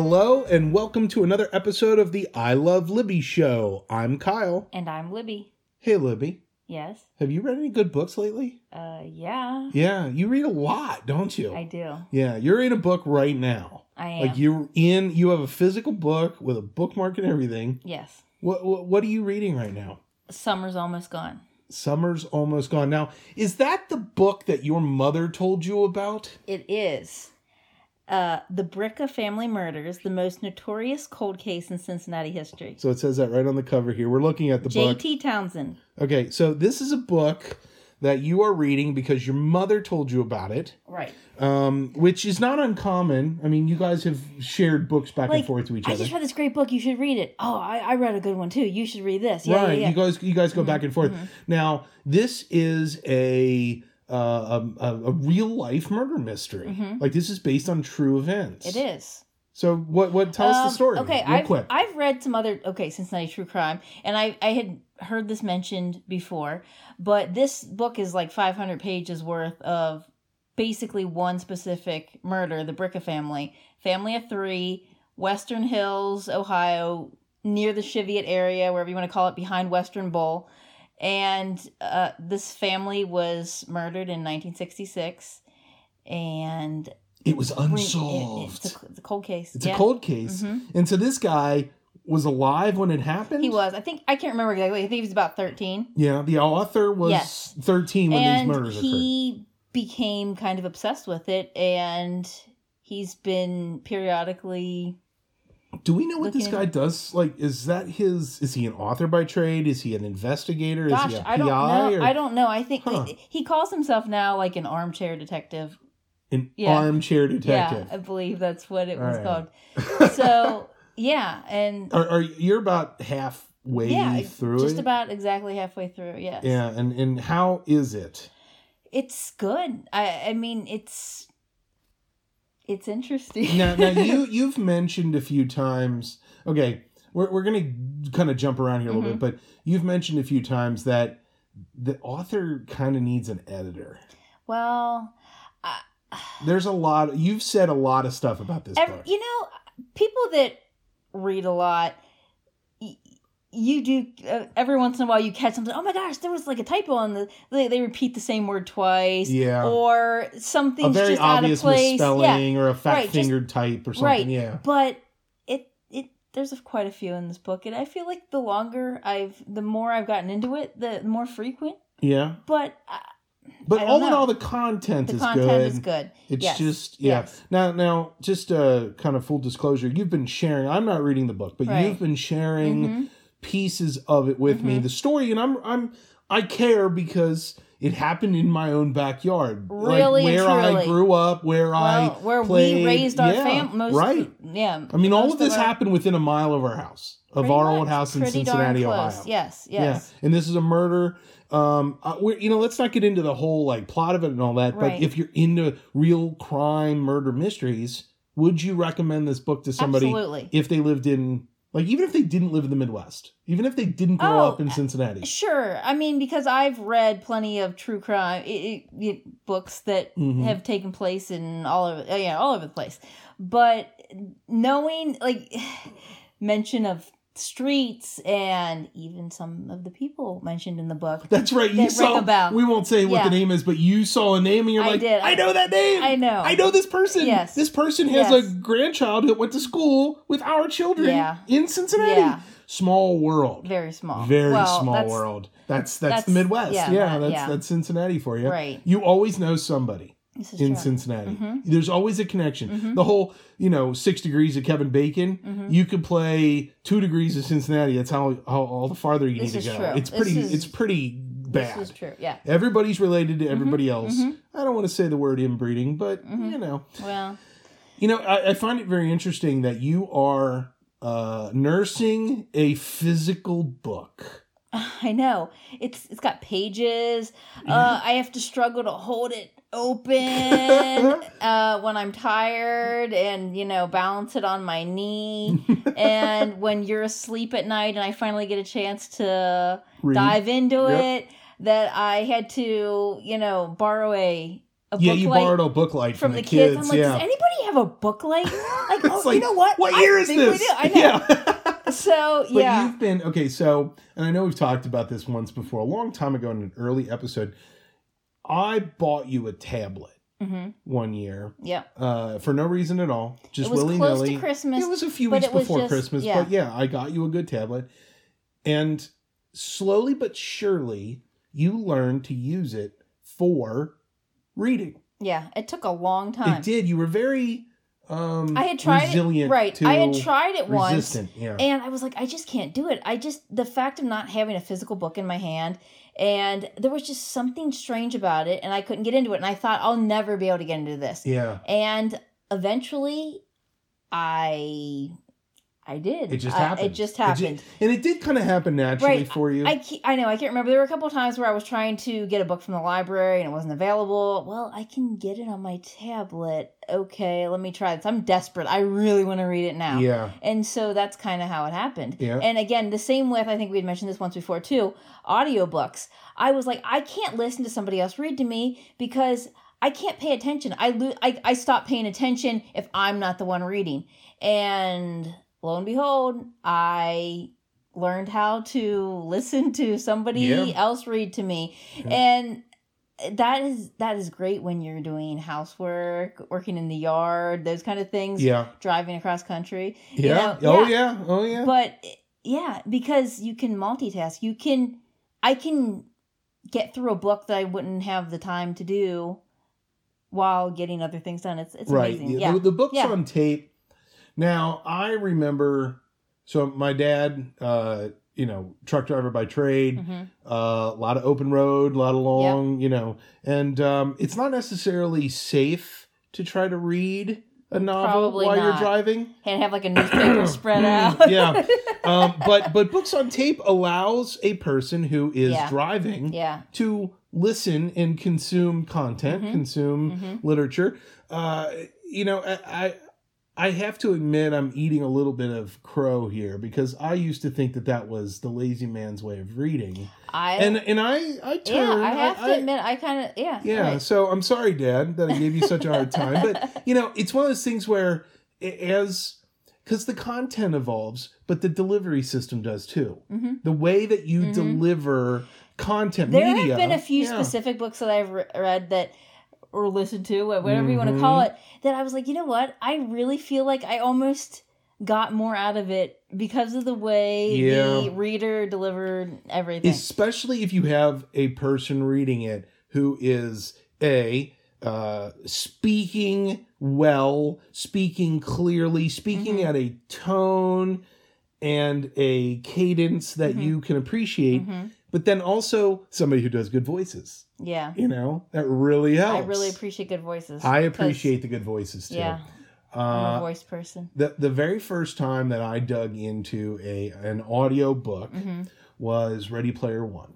Hello, and welcome to another episode of the I Love Libby Show. I'm Kyle. And I'm Libby. Hey, Libby. Yes. Have you read any good books lately? Uh, yeah. Yeah, you read a lot, don't you? I do. Yeah, you're in a book right now. I am. Like you're in, you have a physical book with a bookmark and everything. yes. What, what what are you reading right now? Summer's almost gone. Summer's almost gone. Now, is that the book that your mother told you about? It is. Uh, the Bricca family murders, the most notorious cold case in Cincinnati history. So it says that right on the cover here. We're looking at the book. J.T. Townsend. Okay, so this is a book that you are reading because your mother told you about it, Right. um, which is not uncommon. I mean, you guys have shared books back and forth to each other. I other. just read this great book. You should read it. Oh, I, I read a good one too. You should read this. Yeah, right, yeah, yeah. you guys, you guys go back and forth. mhm. Now, this is a uh, a, a, a real life murder mystery. Mhm. Like this is based on true events. It is. So what? What? Tell us the Um, story. Okay, real I've, quick. I've read some other okay Cincinnati true crime, and I I had heard this mentioned before, but this book is like 500 pages worth of basically one specific murder, the Bricca family, family of three, Western Hills, Ohio, near the Cheviot area, wherever you want to call it, behind Western Bowl, and uh, this family was murdered in 1966, and it was unsolved. it's, a, it's a cold case. It's a cold case, Mhm. and so this guy was alive when it happened. He was. I think I can't remember exactly. I think he was about thirteen, Yeah, the author was Yes. 13 when and these murders occurred. he became kind of obsessed with it, and he's been periodically. Do we know what this guy does? Like, is that his? Is he an author by trade? Is he an investigator? Gosh, is he a I don't know. or I don't know. I think Huh. he calls himself now like an armchair detective. an yeah. armchair Yeah, detective? I believe that's what it All was right. called. So yeah, and are, are you're about halfway yeah, through just it? about exactly halfway through. Yes. yeah, and and how is it? It's good. I I mean it's it's interesting. now, now you you've mentioned a few times. Okay, we're we're gonna kind of jump around here a little Mm-hmm. bit, but you've mentioned a few times that the author kind of needs an editor. well, There's a lot. You've said a lot of stuff about this Ev- book. you know, people that read a lot, you do uh, every once in a while you catch something. Oh my gosh, there was like a typo on the. They, they repeat the same word twice, Yeah. or a something's very just out of obvious place. Yeah, misspelling or a fat right, just- fingered type or something. right. Yeah. but it it there's a, quite a few in this book, and I feel like the longer I've, the more I've gotten into it, the more frequent. Yeah. But uh, But I all in all, the content the is content good. is good. It's Yes, just yeah. yes. Now now just uh kind of full disclosure, you've been sharing. I'm not reading the book, but Right. you've been sharing Mhm. Pieces of it with me. Mhm. The story, and I'm I'm I care because it happened in my own backyard, Really like where I grew up, where I where played. we raised our Yeah, fam, most right. Yeah, I mean, all of this our- happened within a mile of our house, of Pretty our old house in Cincinnati. Ohio. Yes, yes. Yeah, and this is a murder. Um, uh, we're, you know, let's not get into the whole like plot of it and all that. Right. But if you're into real crime, murder mysteries, would you recommend this book to somebody Absolutely. if they lived in like even if they didn't live in the Midwest, even if they didn't grow Oh, up in Cincinnati? Sure. I mean, because I've read plenty of true crime i i i- books that Mhm. have taken place in all over, uh, yeah, all over the place. But knowing, like, mention of streets and even some of the people mentioned in the book. That's right. You That saw. a bell. We won't say what Yeah. the name is, but you saw a name and you're I like, did. I know that name. I know. I know this person. Yes. This person has Yes. a grandchild that went to school with our children Yeah. in Cincinnati. Yeah. Small world. Very small. Very Well, small that's- world. That's, that's the Midwest. Yeah, yeah, that's that's Cincinnati for you. Right. You always know somebody in true. Cincinnati. Mhm. There's always a connection. Mhm. The whole, you know, six degrees of Kevin Bacon. Mhm. You could play two degrees of Cincinnati. That's how, how all the farther you This need to go. true. It's This pretty. is- it's pretty bad. This is true. Yeah. Everybody's related to everybody else. mhm. I don't want to say the word inbreeding, but Mhm. you know, Well, you know, I, I find it very interesting that you are uh, nursing a physical book. I know it's it's got pages. Uh, I have to struggle to hold it open uh, when I'm tired, and you know, balance it on my knee. and when you're asleep at night, and I finally get a chance to Read. dive into Yep. it, that I had to, you know, borrow a a yeah, book you light borrowed a book light from from, the, the kids. I'm like, yeah. does anybody have a book light? Like, oh, you know what? What I year is think we this? do. I know. Yeah. So But yeah, you've been okay. So, and I know we've talked about this once before, a long time ago in an early episode. I bought you a tablet hmm one year yeah. uh, for no reason at all, just it was willy close nilly. to Christmas. It was a few weeks before just- Christmas, yeah. but yeah, I got you a good tablet, and slowly but surely, you learned to use it for reading. yeah, it took a long time. It did. You were very um, I had tried resilient it. Right, I had tried it once. Yeah. And I was like, I just can't do it. I just, the fact of not having a physical book in my hand, and there was just something strange about it, and I couldn't get into it. And I thought, I'll never be able to get into this. yeah. And eventually, I. I did. It just I- happened. It just ju- happened. and it did kind of happen naturally Right. for you. I, I know, I can't remember. There were a couple of times where I was trying to get a book from the library and it wasn't available. Well, I can get it on my tablet. Okay, let me try this. I'm desperate. I really want to read it now. yeah. And so that's kind of how it happened. Yeah. And again, the same with, I think we had mentioned this once before too, audiobooks. I was like, I can't listen to somebody else read to me because I can't pay attention. I, lo- I, I stop paying attention if I'm not the one reading. And lo and behold, I learned how to listen to somebody Yeah. else read to me. Yeah. And that is that is great when you're doing housework, working in the yard, those kind of things Yeah. driving across country. you Yeah. know, oh yeah. yeah. Oh yeah. But yeah, because you can multitask. You can I can get through a book that I wouldn't have the time to do while getting other things done. It's it's right. amazing. The- Yeah. The, the book's on tape. Now I remember. So my dad, uh, you know, truck driver by trade. hmm uh, a lot of open road, a lot of long, you know, and um, it's not necessarily safe to try to read a novel Probably while you're driving. And have like a newspaper spread out. Yeah. Um, but but books on tape allows a person who is Yeah. driving yeah. to listen and consume content, Mhm. consume hmm literature. Uh, you know, I, I I have to admit I'm eating a little bit of crow here because I used to think that that was the lazy man's way of reading, I and and I I yeah. I have to I- admit I kind of yeah. yeah, right. so I'm sorry, Dad, that I gave you such a hard time. But you know, it's one of those things where a- as because the content evolves, but the delivery system does too. hmm The way that you Mhm. deliver content media. There media. have been a few yeah. specific books that I've re- read that or listen to, whatever you want to call it, that I was like, you know what? I really feel like I almost got more out of it because of the way Yeah. the reader delivered everything. especially if you have a person reading it who is a uh, speaking well, speaking clearly, speaking Mhm. at a tone and a cadence that Mhm. you can appreciate, hmm but then also somebody who does good voices. Yeah. You know, that really helps. I really appreciate good voices. I appreciate the good voices too. Yeah, I'm a Uh, voice person. the the very first time that I dug into a an audio book hmm was Ready Player One.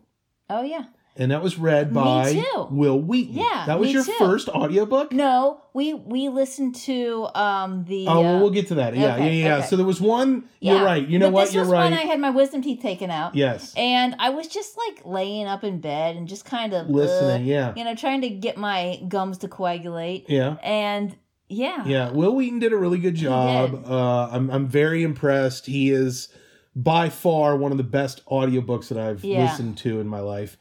Oh yeah. And that was read by. Wil Wheaton. Yeah, That was your too. first audiobook? No, we we listened to um the. Oh, well, uh, we'll get to that. Yeah, okay, yeah, yeah. okay. So there was one. You're Yeah. right. You know but what? This You're was right. when I had my wisdom teeth taken out. yes. And I was just like laying up in bed and just kind of Listening. uh, yeah. you know, trying to get my gums to coagulate. Yeah. And yeah, Yeah. Wil Wheaton did a really good job. Uh, I'm, I'm very impressed. He is by far one of the best audiobooks that I've Yeah. listened to in my life.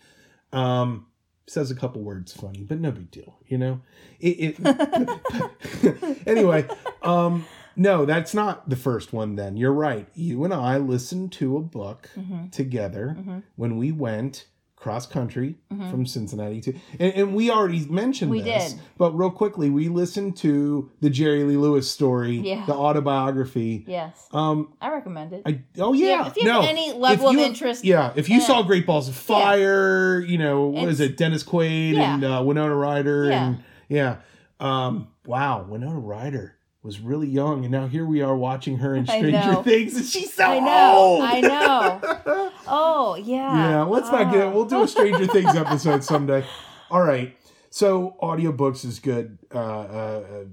Um, says a couple words funny, but no big deal, you know? It, it anyway, um, no, that's not the first one then. You're right. You and I listened to a book hmm together hmm when we went cross country Mhm. from Cincinnati to and, and we already mentioned We this, did. but real quickly, we listened to the Jerry Lee Lewis story, Yeah. the autobiography. Yes, Um I recommend it. I oh yeah, if you no. have any level of interest, Yeah, if you Yeah. saw Great Balls of Fire, you know, what is It's- it, Dennis Quaid Yeah. and uh, Winona Ryder Yeah. and yeah. Um wow, Winona Ryder was really young and now here we are watching her in Stranger. Things and she's so I know, old. I know. Oh yeah. Yeah, let's not get. Oh. We'll do a Stranger Things episode someday. All right. So audiobooks is good. Uh, uh, uh,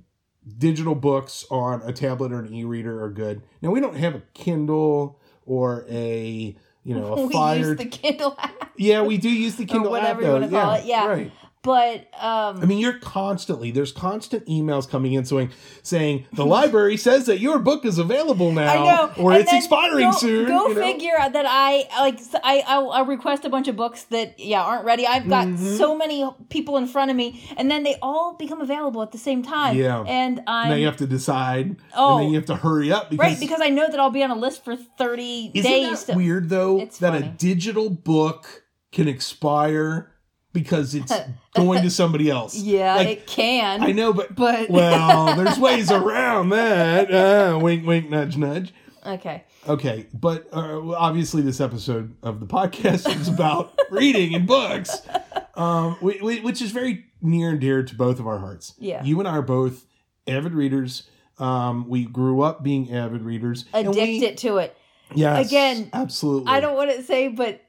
digital books on a tablet or an e-reader are good. Now we don't have a Kindle or a you know a we Fire. use the Kindle app. yeah, we do use the Kindle whatever app, you wanna call it, yeah. Right. But um I mean, you're constantly there's constant emails coming in saying saying the library says that your book is available now, I or and it's expiring go, soon. Go you know? figure that I like. I I'll, I'll request a bunch of books that yeah aren't ready. I've got Mm-hmm. so many people in front of me, and then they all become available at the same time. Yeah. and I'm Now you have to decide, Oh. and then you have to hurry up because right because I know that I'll be on a list for thirty isn't days. that to, weird though that a digital book can expire because it's going to somebody else. yeah, like, it can. I know, but but well, there's ways around that. Uh, wink, wink, nudge, nudge. okay. Okay, but uh, obviously this episode of the podcast is about reading and books, um, whi- whi- which is very near and dear to both of our hearts. Yeah. you and I are both avid readers. Um, we grew up being avid readers. and we- Addicted to it. yes, Again, absolutely. I don't want to say, but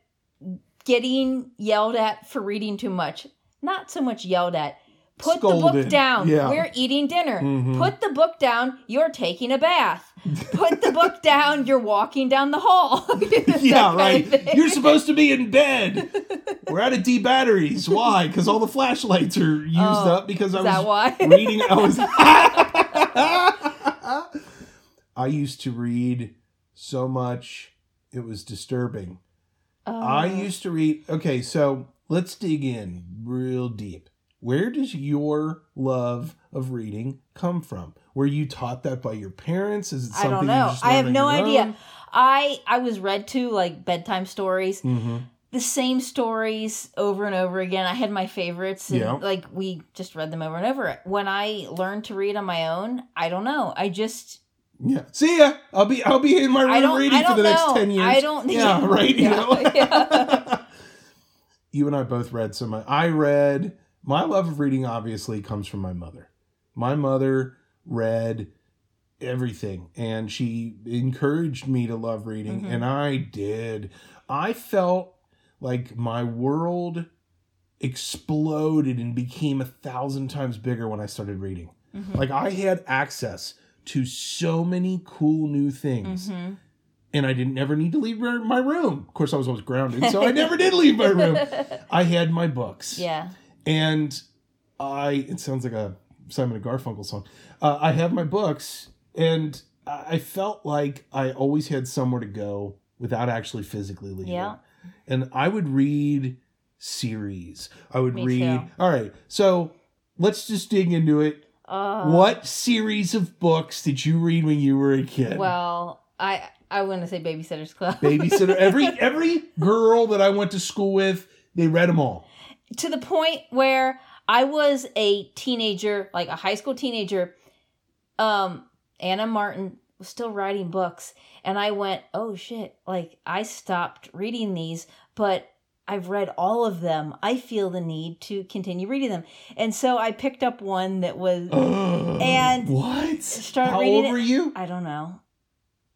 getting yelled at for reading too much. Not so much yelled at. Put the book down. yeah. We're eating dinner. Mhm. Put the book down. You're taking a bath. Put the book down. You're walking down the hall. Yeah, right. You're supposed to be in bed. We're out of D batteries. Why? Because all the flashlights are used Oh, up. Because I was that why? reading. I was. I used to read so much, it was disturbing. I Oh. used to read. Okay, so let's dig in real deep. Where does your love of reading come from? Were you taught that by your parents? Is it something I don't know. I have no idea. own? I I was read to like bedtime stories. Mm-hmm. the same stories over and over again. I had my favorites, and Yeah. like we just read them over and over. When I learned to read on my own, I don't know. I just Yeah. See ya. I'll be I'll be in my room reading for the know. next ten years. I don't. Yeah, right. You Yeah, know. yeah. you and I both read so much. I read. My love of reading obviously comes from my mother. My mother read everything, and she encouraged me to love reading, Mhm. and I did. I felt like my world exploded and became a thousand times bigger when I started reading. Mhm. Like I had access to so many cool new things. Mhm. And I didn't ever need to leave my room. Of course, I was always grounded, so I never did leave my room. I had my books, yeah. and I. It sounds like a Simon and Garfunkel song. Uh, I have my books, and I I felt like I always had somewhere to go without actually physically leaving. Yeah. And I would read series. I would Me read. too. All right, so let's just dig into it. Uh, what series of books did you read when you were a kid? Well, I I want to say Babysitter's Club. Babysitter. Every every girl that I went to school with, they read them all. to the point where I was a teenager, like a high school teenager. Um, Anna Martin was still writing books, and I went, "Oh shit!" Like I stopped reading these, but I've read all of them. I feel the need to continue reading them, and so I picked up one that was And what? started How reading old it- were you? I don't know,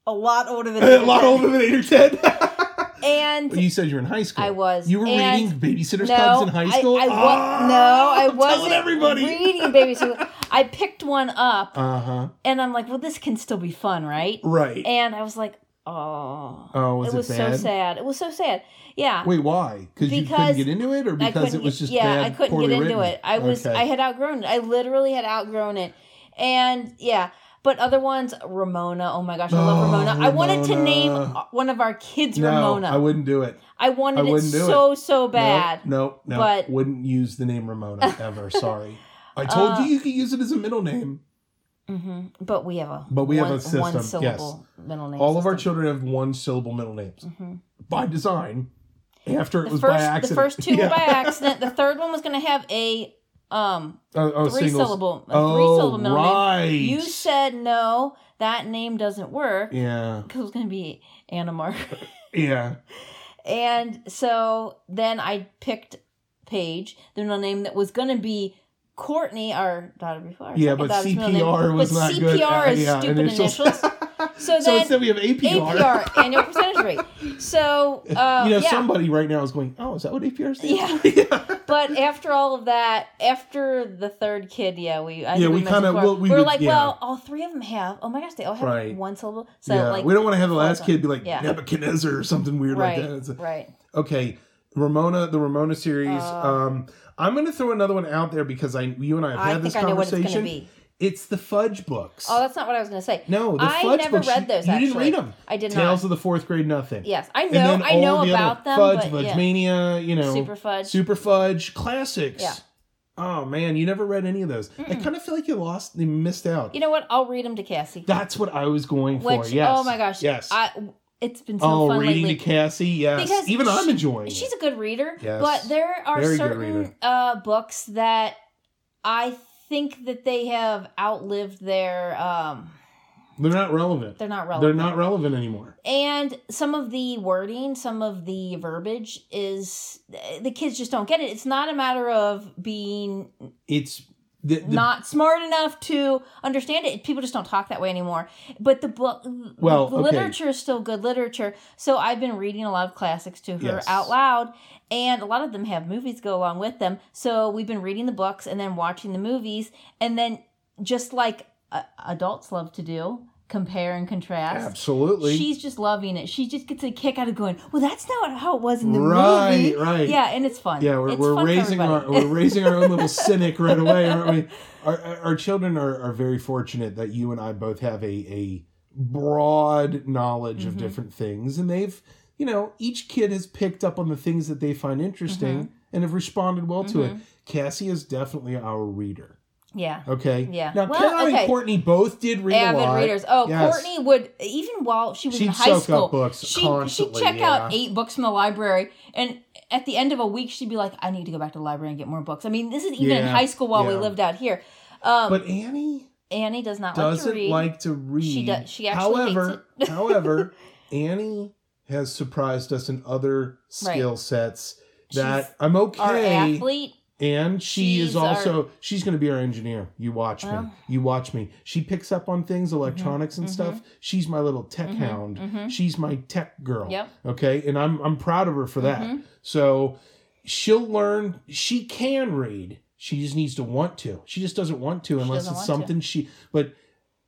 a lot older than a lot older than eight or ten. and But you said you were in high school. I was, You were and- reading Babysitters No, Clubs in high school. I, I wa- Ah, no, I I'm wasn't telling everybody. reading Babysitter. I picked one up, Uh huh. and I'm like, well, this can still be fun, right? Right. And I was like, oh, oh, was it it, was so sad. It was so sad. Yeah. Wait, why? Because you couldn't get into it, or because it was just yeah, bad, I couldn't get into written? it. I was Okay. I had outgrown it. I literally had outgrown it. And yeah, but other ones, Ramona. Oh my gosh, I love Oh, Ramona. I wanted to name one of our kids no, Ramona. I wouldn't do it. I wanted I it so so bad. No, no, no. but- wouldn't use the name Ramona ever. Sorry. I told Uh, you you could use it as a middle name. Hmm But we have a But we have a system, one yes. syllable middle name. All of our children have one syllable middle names Mhm. by design. After it The was first, by accident, the first two Yeah. were by accident. The third one was going to have a um Oh, oh, three singles. syllable, a Oh, three syllable middle right. name. You said no, that name doesn't work Yeah, because it was going to be Anna Mark. yeah. and so then I picked Paige, the middle name that was going to be Courtney, our daughter before. our Yeah, but daughter's middle name. CPR was but not CPR good. Uh, is yeah, stupid initials. initials. So So then instead we have APR. APR, annual percentage rate. So uh, you know, yeah. somebody right now is going, "Oh, is that what APR stands Yeah. for?" yeah. But after all of that, after the third kid, yeah, we I Yeah, we kinda before, will- we are like, yeah. well, all three of them have. Oh my gosh, they all have Right. one syllable. So yeah. like, we don't want to have the last kid be like. Nebuchadnezzar or something weird right, like that. It's- right. okay, Ramona, the Ramona series. Uh. um, I'm going to throw another one out there because I, you and I have I had think this I know what it's conversation. It's the Fudge books. Oh, that's not what I was going to say. no, the I Fudge never books. read you- those, You, didn't read them. I did Tales not. of the Fourth Grade Nothing. Yes, I know. I know the about them. Fudge, Fudge yeah. Mania, you know, Superfudge. Super Fudge classics. Yeah. Oh man, you never read any of those. I kind of feel like you lost, you missed out. You know what? I'll read them to Cassie. That's what I was going for. Which, yes. oh my gosh, Yes. I, it's been so oh, fun reading lately. to Cassie. Yes. Because Even I'm she- enjoying She's it. a good reader, Yes. but there are Very certain uh, books that I think that they have outlived their. Um, They're not relevant. they're not relevant. They're not relevant anymore. and some of the wording, some of the verbiage is the kids just don't get it. It's not a matter of being It's the, the not smart enough to understand it. People just don't talk that way anymore. But the book, Well, the okay. literature is still good literature. So I've been reading a lot of classics to her Yes. out loud, and a lot of them have movies go along with them. So we've been reading the books and then watching the movies, and then just like uh, adults love to do, compare and contrast. absolutely She's just loving it. She just gets a kick out of going, "Well, that's not how it was in the right, movie." right. Right. Yeah, and it's fun. Yeah, we're, we're fun raising our we're raising our own little cynic right away, aren't we? Our, our children are, are very fortunate that you and I both have a a broad knowledge of Mhm. different things, and they've you know each kid has picked up on the things that they find interesting Mm-hmm. and have responded well to it. Cassie is definitely our reader. Yeah. Okay. Yeah. Now Well, okay. and Courtney both did read a avid lot. readers. Oh, Yes. Courtney would even while she was in She'd high soak up school, books she constantly, she'd check yeah. out eight books from the library, and at the end of a week, she'd be like, "I need to go back to the library and get more books." I mean, this is even in high school while we lived out here. Um, But Annie Annie does not like to doesn't read. like to read. She does- she actually hates however, it. however, Annie has surprised us in other skill sets that She's I'm okay. Our athlete. And she She's is also she's going to be our engineer. You watch me. Well. You watch me. She picks up on things, electronics and stuff. She's my little tech hound. mhm. She's my tech girl. Yep. Okay, and I'm I'm proud of her for that. So she'll learn. She can read. She just needs to want to. She just doesn't want to unless doesn't it's want to. something she. But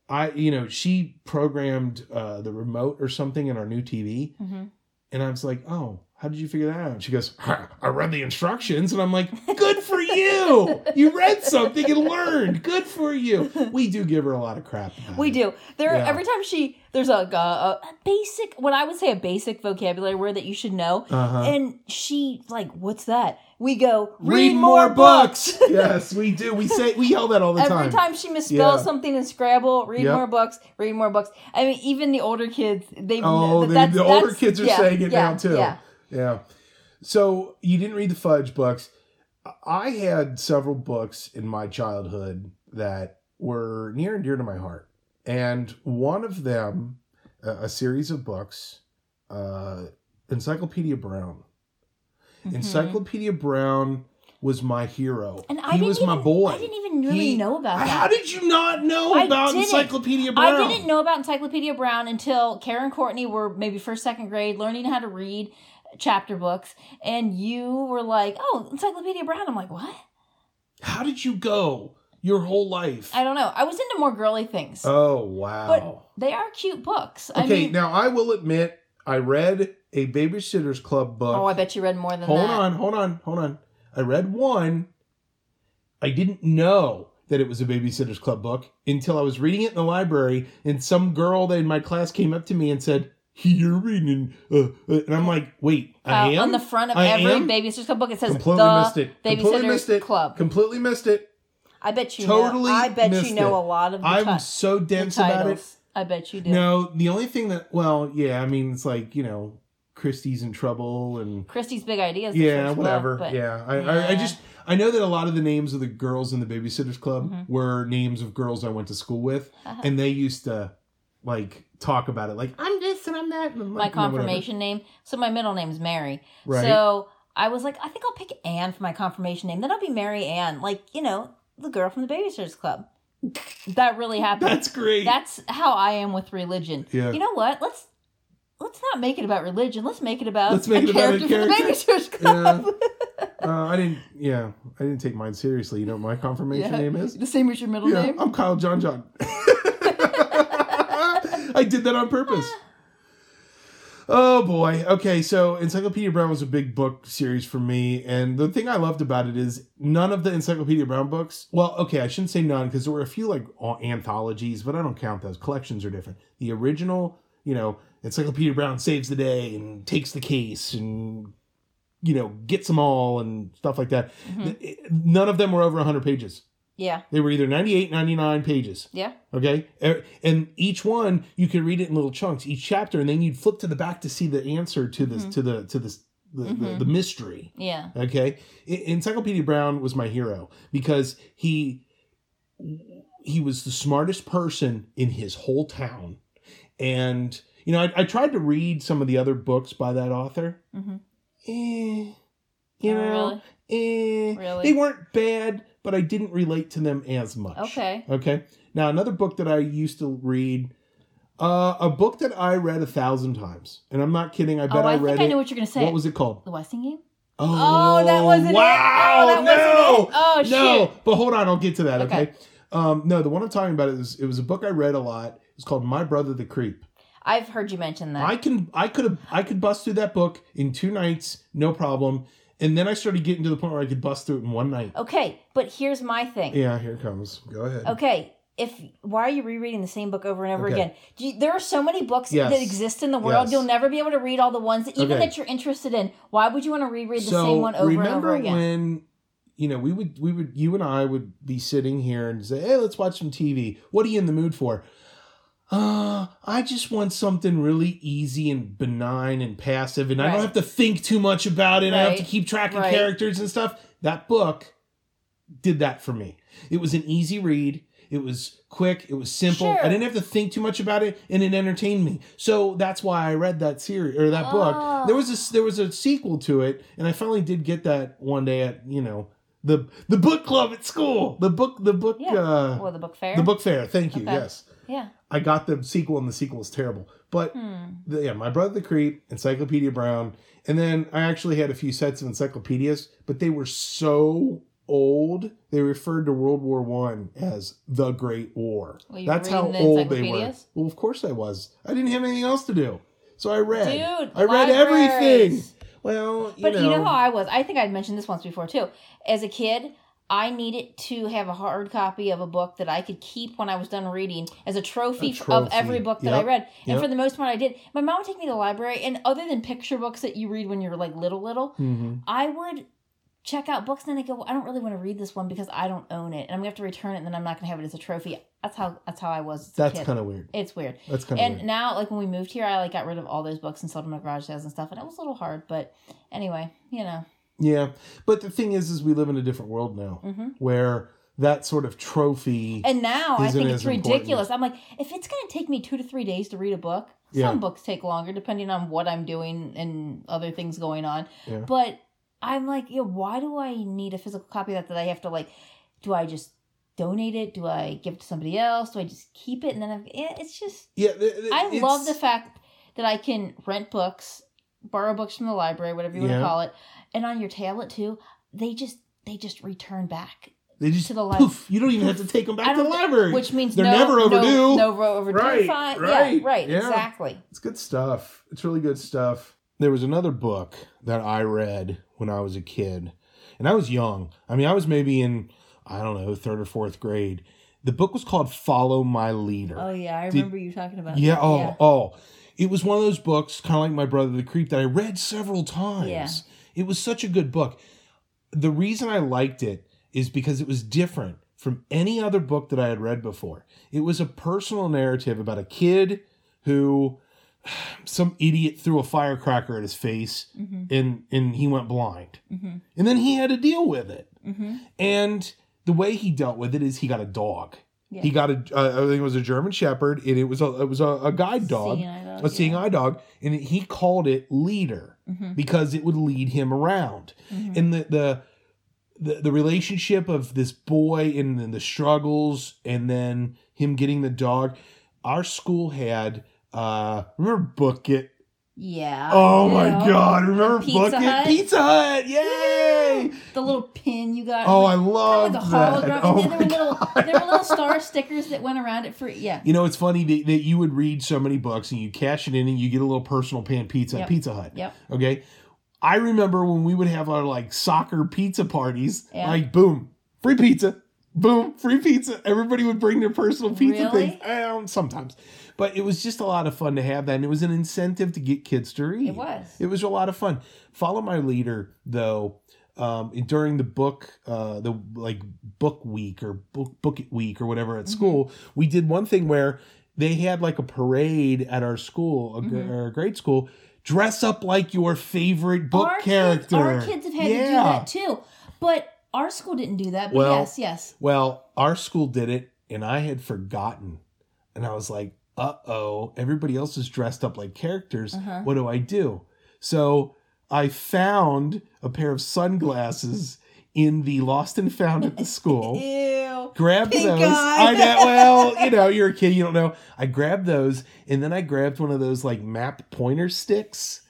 I, you know, she programmed uh, the remote or something in our new TV, Mhm. and I was like, "Oh, how did you figure that out?" And she goes, "I read the instructions," and I'm like, "Good for you! You read something and learned. Good for you." We do give her a lot of crap. We it. do. There Yeah. every time she there's a, a a basic what I would say a basic vocabulary word that you should know, Uh-huh. and she like, "What's that?" We go Read, more books. yes, we do. We say we yell that all the Every time. Every time she misspells Yeah. something in Scrabble, read Yep. more books, read more books. I mean, even the older kids, they Oh, the, that's- the older kids are yeah, saying it now too. Yeah, Yeah. So you didn't read the Fudge books. I had several books in my childhood that were near and dear to my heart, and one of them, a, a series of books, uh, Encyclopedia Brown. Mhm. Encyclopedia Brown was my hero. And I he was even, my boy. I didn't even really He- know about that. How did you not know I about didn't. Encyclopedia Brown? I didn't know about Encyclopedia Brown until Karen Courtney were maybe first, second grade, learning how to read chapter books, and you were like, "Oh, Encyclopedia Brown." I'm like, "What?" How did you go your whole life? I don't know. I was into more girly things, oh wow. but they are cute books. I Okay, mean, now I will admit I read a Babysitters Club book. oh, I bet you read more than hold that. Hold on, hold on, hold on. I read one. I didn't know that it was a Babysitters Club book until I was reading it in the library, and some girl in my class came up to me and said, "You're reading," uh, uh," and I'm like, "Wait, I Uh, am." on the front of I every am? Babysitter's Club book, it says Completely the missed it. Completely missed it. Club. Completely missed it. I bet you Totally know. I bet you know it. a lot of the, I'm ti- so dense about it. I bet you do. No, the only thing that, well, yeah, I mean, it's like you know, Kristy's in trouble and Kristy's Big Ideas. yeah, whatever. but- yeah, I, I, I just I know that a lot of the names of the girls in the Babysitters Club Mhm. were names of girls I went to school with, and they used to like talk about it, like I'm and I'm that. My confirmation name. So my middle name is Mary. Right. So I was like, I think I'll pick Anne for my confirmation name. Then I'll be Mary Ann, like you know, the girl from the Babysitters Club. That really happened. That's great. That's how I am with religion. Yeah. You know what? Let's let's not make it about religion. Let's make it about Let's make it about a character from the character. Babysitters Club. uh, I didn't. Yeah, I didn't take mine seriously. You know what my confirmation Yeah. name is? The same as your middle Yeah, name. I'm Kyle John John. I did that on purpose. Oh boy. Okay, so Encyclopedia Brown was a big book series for me, and the thing I loved about it is none of the Encyclopedia Brown books. Well, okay, I shouldn't say none because there were a few like anthologies, but I don't count those. Collections are different. The original, you know, Encyclopedia Brown saves the day and takes the case and you know gets them all and stuff like that. Mm-hmm. Th- None of them were over 100 pages. Yeah. They were either 98, 99 pages. Yeah. Okay. And each one you could read it in little chunks, each chapter, and then you'd flip to the back to see the answer to this to the to this the, the, the mystery. Yeah. Okay. Encyclopedia Brown was my hero because he he was the smartest person in his whole town. And you know, I, I tried to read some of the other books by that author. Mhm. Eh, you know, eh, Really? they weren't bad, but I didn't relate to them as much. Okay. Okay. Now another book that I used to read, uh, a book that I read a thousand times, and I'm not kidding. I Oh, bet I, I, think read I it. know what you're gonna say. What was it called? the Westing game? Oh, Oh, that wasn't it. wow, Oh, no, it. Oh, no. shit. But hold on, I'll get to that. Okay. Okay. Um, no, the one I'm talking about is it was a book I read a lot. It's called My Brother the Creep. I've heard you mention that. I can I could have I could bust through that book in two nights, no problem. And then I started getting to the point where I could bust through it in one night. okay, but here's my thing. Yeah, here it comes. Go ahead. Okay, if why are you rereading the same book over and over Okay. again? Do you, there are so many books Yes. that exist in the world. Yes. You'll never be able to read all the ones, that, even Okay. that you're interested in. Why would you want to reread the so same one over and over again? when you know we would we would you and I would be sitting here and say, "Hey, let's watch some TV. What are you in the mood for?" Uh, I just want something really easy and benign and passive, and I don't have to think too much about it. I have to keep track of Right. characters and stuff. That book did that for me. It was an easy read. It was quick. It was simple. Sure. I didn't have to think too much about it, and it entertained me. So that's why I read that series or that book. Oh. There was a there was a sequel to it, and I finally did get that one day at you know the the book club at school. The book the book Yeah. uh, Well, the book fair. the book fair. Thank you. Okay. Yes, Yeah. I got the sequel, and the sequel is terrible. But Hmm. the, yeah, my brother the Creep, Encyclopedia Brown, and then I actually had a few sets of encyclopedias, but they were so old they referred to World War One as the Great War. That's how the old they were. Well, of course I was. I didn't have anything else to do, so I read. Dude, I read libraries. everything. Well, you But know, you know how I was. I think I'd mentioned this once before too. As a kid, I needed to have a hard copy of a book that I could keep when I was done reading as a trophy, A f- of every book that I read. And Yep. for the most part, I did. My mom would take me to the library, and other than picture books that you read when you're like little, little, Mhm. I would check out books. And then I go, well, I don't really want to read this one because I don't own it, and I'm gonna have to return it, and then I'm not gonna have it as a trophy. That's how that's how I was. As that's kind of weird. It's weird. That's kind of And weird. now, like when we moved here, I like got rid of all those books and sold them at garage sales and stuff, and it was a little hard. But anyway, you know. Yeah, but the thing is, is we live in a different world now, hmm where that sort of trophy. And now I think it's important. ridiculous. I'm like, if it's going to take me two to three days to read a book, Yeah. some books take longer depending on what I'm doing and other things going on. Yeah. But I'm like, yeah, why do I need a physical copy of that that I have to like? Do I just donate it? Do I give it to somebody else? Do I just keep it? And then yeah, it's just yeah, th- th- I love the fact that I can rent books, borrow books from the library, whatever you want Yeah. to call it, and on your tablet too. They just they just return back, They just to the li- poof. You don't even have to take them back to the library. which means They're no, never overdue. No, no overdue. Right, Fine. right, Yeah, right. yeah. Exactly. It's good stuff. It's really good stuff. There was another book that I read when I was a kid, and I was young. I mean, I was maybe in, I don't know, third or fourth grade. The book was called Follow My Leader. Oh yeah, I Did- remember you talking about. yeah, that. oh, oh. It was one of those books, kind of like My Brother the Creep, that I read several times. Yeah. It was such a good book. The reason I liked it is because it was different from any other book that I had read before. It was a personal narrative about a kid who some idiot threw a firecracker at his face Mhm. and and he went blind. Mhm. And then he had to deal with it. Mhm. And the way he dealt with it is he got a dog. Yeah. He got a, uh, I think it was a German Shepherd, and it was a it was a, a guide dog, Seeing dog, a seeing yeah. eye dog, and he called it leader Mhm. because it would lead him around. Mhm. And the the the, the relationship of this boy and then the struggles, and then him getting the dog. Our school had uh remember Book It Yeah. Oh my god! Remember Pizza Bucket Hut? Pizza Hut? Yay! The little pin you got. Oh, I love like a that. hologram. Oh and then my there were little God. there were little star stickers that went around it for yeah. You know, it's funny that, that you would read so many books and you cash it in and you get a little personal pan pizza at Pizza Hut. Yep. Okay. I remember when we would have our like soccer pizza parties, Yeah. like boom, free pizza, boom, free pizza. Everybody would bring their personal pizza Really? things. Um, sometimes. But it was just a lot of fun to have that. And it was an incentive to get kids to read. It was. It was a lot of fun. Follow My Leader, though, um, during the book, uh, the like book week or book book it week or whatever at Mhm. school, we did one thing where they had like a parade at our school, a gr- Mhm. or a grade school. Dress up like your favorite book our character. Kids, our kids have had to do that too. But our school didn't do that. But Well, yes, yes. Well, our school did it, and I had forgotten. And I was like, uh oh, everybody else is dressed up like characters. Uh-huh. What do I do? So I found a pair of sunglasses in the lost and found at the school. Ew. grabbed Pink those. eye. I know. Well, you know, you're a kid, you don't know. I grabbed those, and then I grabbed one of those like map pointer sticks,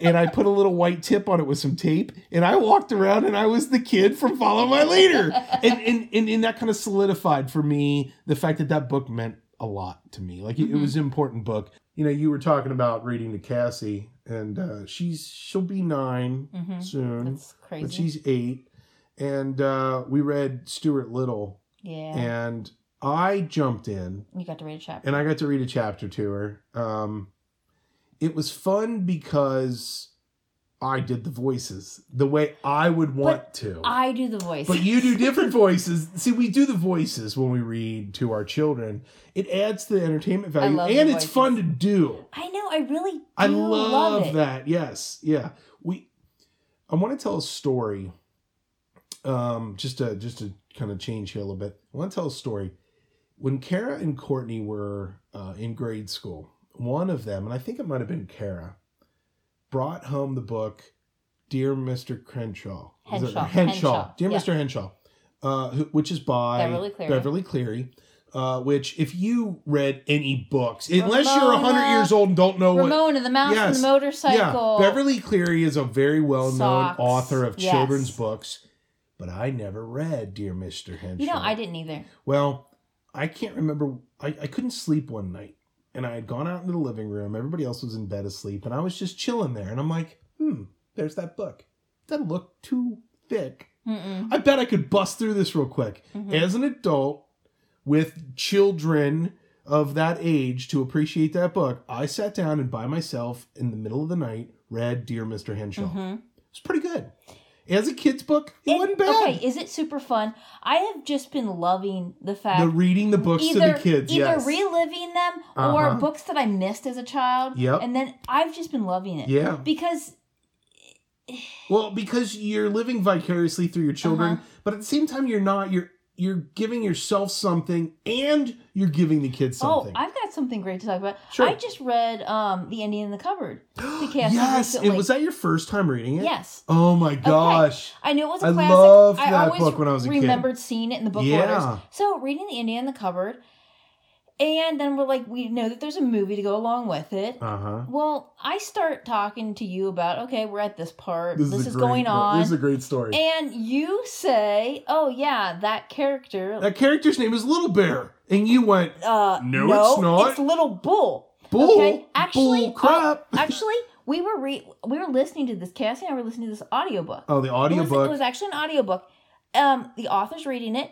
and I put a little white tip on it with some tape, and I walked around, and I was the kid from Follow My Leader, and and and, and that kind of solidified for me the fact that that book meant a lot to me. Like it, it Mhm. was an important book. You know, you were talking about reading to Cassie, and uh, she's she'll be 9 Mhm. soon, That's crazy. but she's eight, and uh, we read Stuart Little yeah. and I jumped in you got to read a chapter. and I got to read a chapter to her. Um, it was fun because I did the voices the way I would want to. I do the voice. but you do different voices. See, we do the voices when we read to our children. It adds to the entertainment value, and it's fun to do. I know. I really do I love, love, that. Yes, yeah. We. I want to tell a story. Um, just to just to kind of change here a little bit. I want to tell a story. When Kara and Courtney were uh, in grade school, one of them, and I think it might have been Kara, brought home the book "Dear Mr. Crenshaw." Henshaw. Henshaw. Henshaw. Dear Yeah. Mr. Henshaw, uh, who, which is by Beverly Cleary. Beverly Cleary. Uh, which, if you read any books, unless you're Ramona. hundred years old and don't know what Ramona, the mouse Yes. and the motorcycle. yeah, Beverly Cleary is a very well known author of Yes. children's books, but I never read Dear Mr. Henshaw. You know, I didn't either. Well, I can't remember. I, I couldn't sleep one night, and I had gone out into the living room. Everybody else was in bed asleep, and I was just chilling there. And I'm like, hmm, there's that book. That looked too thick. Mm-mm. I bet I could bust through this real quick. Mhm. As an adult with children of that age to appreciate that book, I sat down and by myself in the middle of the night read Dear Mr. Henshaw. Mhm. It's pretty good. As a kid's book, it, It- wasn't bad. Okay, is it super fun? I have just been loving the fact the reading the books to the kids, either yes. reliving them or Uh-huh. books that I missed as a child. Yep. And then I've just been loving it. yeah. Because Well, because you're living vicariously through your children, Uh-huh. but at the same time you're not you're you're giving yourself something and you're giving the kids something. oh, I've got something great to talk about. Sure. I just read um The Indian in the Cupboard. Yes, and was that your first time reading it? Yes. Oh my gosh. I knew it was a I classic. loved I that always book when I was a kid. remembered seeing it in the book Yeah. orders. So reading the Indian in the cupboard, and then we're like, we know that there's a movie to go along with it. Uh huh. Well, I start talking to you about, okay, we're at this part. This, is, a great going on. This is a great story. and you say, oh, yeah, that character. that character's name is Little Bear, and you went uh, No, no, it's not. It's Little Bull. bull. Okay, actually, bull crap. oh, actually, we were re- we were listening to this. Cassie and I were listening to this audiobook. oh, the It was, audiobook. it was actually an audiobook. Um, the author's reading it,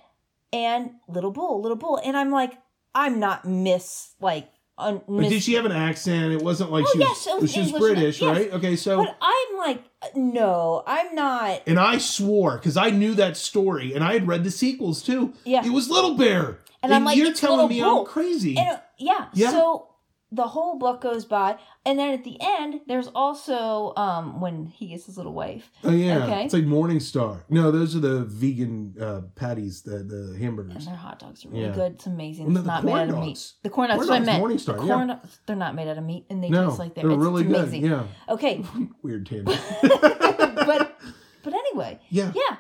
and Little Bull, Little Bull, and I'm like, I'm not Miss like. Un, But miss, did she have an accent? It wasn't like Oh, she was. yes, it was she was British, yes. right? Okay, so But I'm like, no, I'm not. and I swore because I knew that story, and I had read the sequels too. Yeah. It was Little Bear, And I'm like, you're telling me Bull. I'm crazy. And, uh, yeah, Yeah. So the whole book goes by, and then at the end, there's also um when he gets his little wife. oh yeah, okay. it's like Morning Star. No, those are the vegan uh, patties, the the hamburgers. And their hot dogs are really Yeah. good. It's amazing. Well, no, it's not made out of meat. The corn dogs. Corn what I meant. Morning Star, The yeah. corn dogs, they're not made out of meat, and they no, taste like they're, they're it's, really it's amazing. good. Yeah, Okay, weird tangent. but but anyway, yeah, yeah.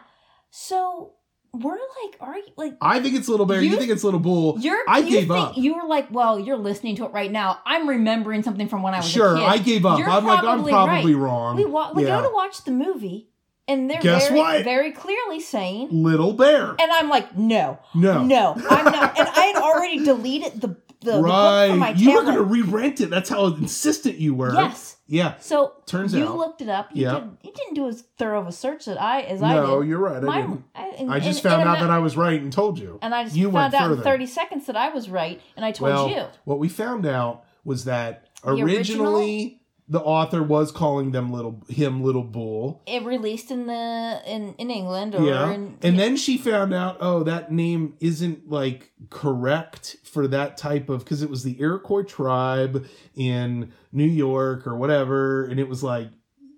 So we're like, are you like? I think it's Little Bear. You, You- think it's Little Bull. You're, I you gave up. You were like, well, you're listening to it right now. I'm remembering something from when I was Sure, a kid. I gave up. You're I'm like, I'm probably probably right. wrong. We, wa- we Yeah. go to watch the movie, and they're Guess very, what? very clearly saying, Little Bear. and I'm like, no, No. no, I'm not. And I had already deleted the the, the book from my right. You were tablet. going to re-rent it. That's how insistent you were. Yes. Yeah. So Turns you out. looked it up. You, Yeah. did, you didn't do as thorough of a search that I as I did. No, you're right. I Mine- didn't. I, and- I just and- found and out I- that I was right and told you. and I just you found out in further. 30 seconds that I was right, and I told well, you. what we found out was that originally the author was calling them little him little bull. It released in the in in England or Yeah. in And then she found out, oh, that name isn't like correct for that type of because it was the Iroquois tribe in New York or whatever, and it was like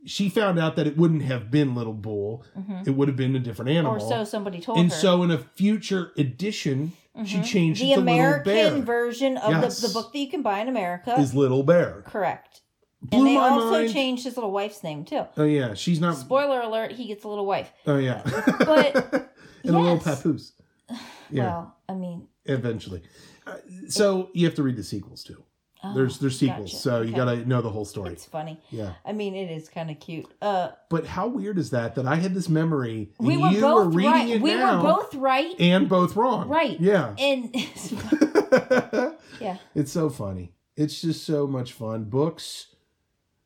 she found out that it wouldn't have been little bull; Mhm. it would have been a different animal. or so somebody told and her. so, in a future edition, she Mhm. changed the it to American version of Yes. the, the book that you can buy in America. Is Little Bear correct. Blew and they also mind. changed his little wife's name too. Oh yeah, she's not. Spoiler alert: he gets a little wife. Oh yeah, But- and a little yes. papoose. Yeah, Well, I mean, eventually. Uh, so you have to read the sequels too. oh, There's there's sequels, gotcha. so you Okay. gotta know the whole story. It's funny. Yeah, I mean, it is kind of cute. Uh, but how weird is that? That I had this memory, and we were both were right. we now, were both right, and both wrong. Right. Yeah. and yeah, It's so funny. It's just so much fun. Books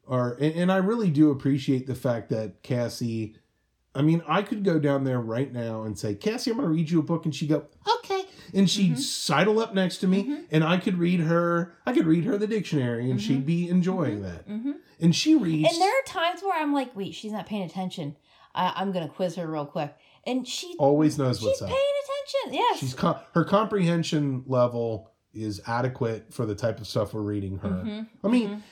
are, and, and I really do appreciate the fact that Cassie. I mean, I could go down there right now and say, Cassie, I'm going to read you a book, and she'd go, okay, and she'd Mhm. sidle up next to me, Mhm. and I could read her. I could read her the dictionary, and Mhm. she'd be enjoying that. hmm And she reads. and there are times where I'm like, wait, she's not paying attention. I, I'm gonna quiz her real quick, and she always knows what's she's what's paying attention. Yes, She's com- her comprehension level is adequate for the type of stuff we're reading her. I mean,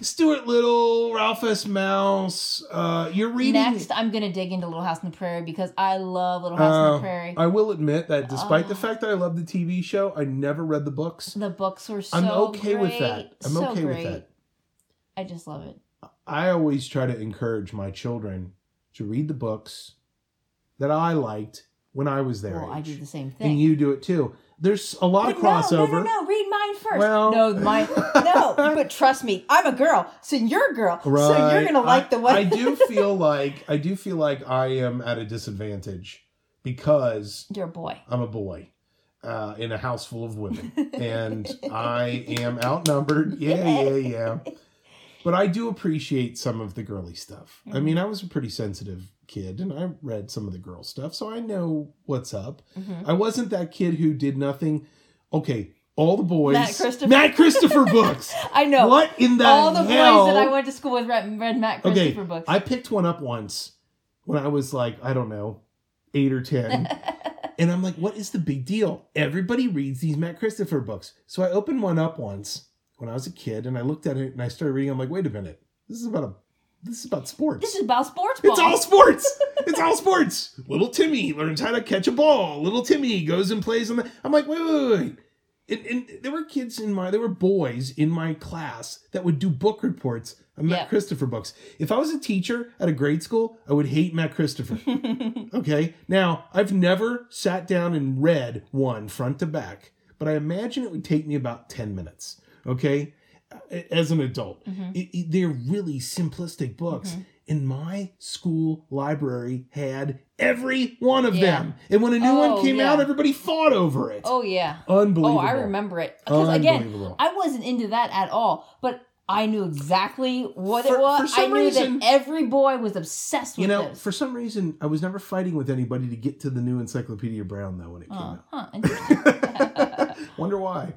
Stuart Little, Ralph S. Mouse. Uh, you're reading. Next, I'm gonna dig into Little House on the Prairie because I love Little House on Uh, the Prairie. I will admit that despite the Oh. fact that I love the TV show, I never read the books. the books were so I'm okay with that. I'm so okay great. with that. I just love it. I always try to encourage my children to read the books that I liked when I was their Well, I do the same thing. and you do it too. There's a lot But of crossover. No, no, no, no. Read mine first. Well- no, mine. No, but trust me, I'm a girl, so you're a girl, so you're gonna like I, the way. I do feel like I do feel like I am at a disadvantage because You're a boy. I'm a boy uh, in a house full of women, and I am outnumbered. Yeah, yeah, yeah. But I do appreciate some of the girly stuff. I Mhm. mean, I was a pretty sensitive kid, and I read some of the girl stuff, so I know what's up. Mhm. I wasn't that kid who did nothing. Okay, all the boys. Matt Christopher. Matt Christopher books. I know. What in the All the hell? boys that I went to school with read, read Matt Okay, Christopher books. I picked one up once when I was like, I don't know, eight or 10. and I'm like, what is the big deal? Everybody reads these Matt Christopher books. So I opened one up once when I was a kid and I looked at it and I started reading. I'm like, wait a minute. This is about a this is about sports. this is about sports ball. it's all sports. it's all sports. Little Timmy learns how to catch a ball. Little Timmy goes and plays on the. I'm like, wait, wait, wait, wait. And, and there were kids in my, there were boys in my class that would do book reports of Matt Yeah. Christopher books. If I was a teacher at a grade school, I would hate Matt Christopher. Okay. Now, I've never sat down and read one front to back, but I imagine it would take me about 10 minutes. Okay. As an adult, Mhm. It- it- they're really simplistic books. Mhm. And my school library had every one of Yeah. them. And when a new one Oh, came yeah. out, everybody fought over it. oh yeah. Unbelievable. Oh, I remember it because again. I wasn't into that at all, but. I knew exactly what For- it was. for some I knew reason- that every boy was obsessed with You know, this. for some reason, I was never fighting with anybody to get to the new Encyclopedia Brown, though, when it came Oh, out. huh. Wonder why.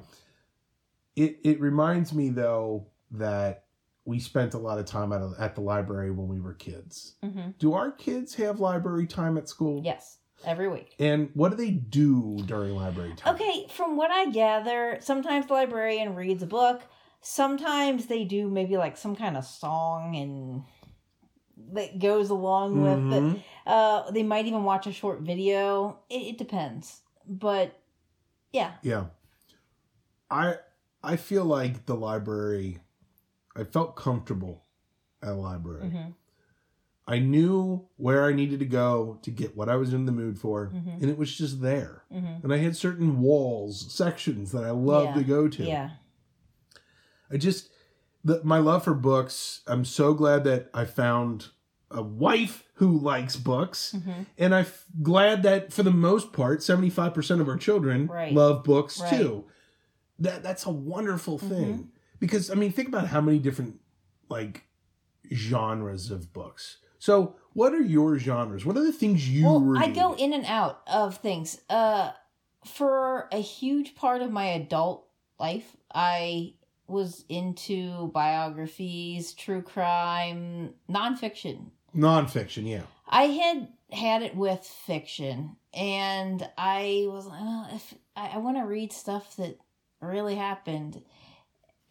It it reminds me though that we spent a lot of time at, a, at the library when we were kids. hmm Do our kids have library time at school? Yes, every week. And what do they do during library time? Okay, from what I gather, sometimes the librarian reads a book. Sometimes they do maybe like some kind of song and that goes along with it. Mhm. Uh, they might even watch a short video. It, it depends, but yeah, Yeah. I I feel like the library I felt comfortable at a library. hmm I knew where I needed to go to get what I was in the mood for, Mhm. and it was just there. Mm-hmm. And I had certain walls, sections that I love Yeah. to go to. Yeah. I just the, my love for books. I'm so glad that I found a wife who likes books, Mm-hmm. and I'm glad that for the most part, 75 percent of our children Right. love books Right. too. That that's a wonderful thing Mhm. because I mean, think about how many different like genres of books. So, what are your genres? What are the things you well, read? I go in and out of things. Uh, for a huge part of my adult life, I was into biographies, true crime, nonfiction. nonfiction. Yeah, I had had it with fiction, and I was like, oh, if I, I want to read stuff that really happened.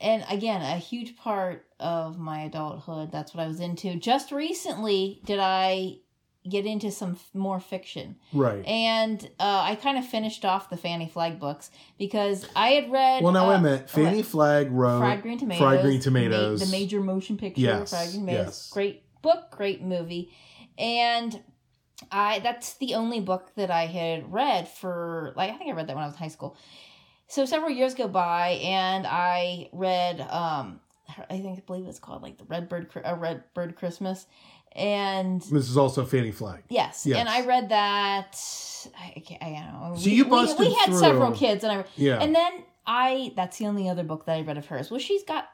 And again, a huge part of my adulthood, that's what I was into. Just recently did I get into some f- more fiction. right. And uh, I kind of finished off the Fannie Flagg books because I had read. well, now uh, wait a minute. Fannie what? Flagg wrote Fried Green Tomatoes. Fried Green ma- Tomatoes. the major motion picture. Yes, Fried Green Tomatoes. yes. Great book, great movie. And I that's the only book that I had read for like I think I read that when I was in high school. So several years go by and I read um I think I believe it's called like the Red Bird Chri- uh, Red Bird Christmas. And This is also Fannie Flagg. yes, Yes. and I read that I, I don't know. So we, you we- we, had through. several kids and I Yeah. and then I that's the only other book that I read of hers. Well, she's got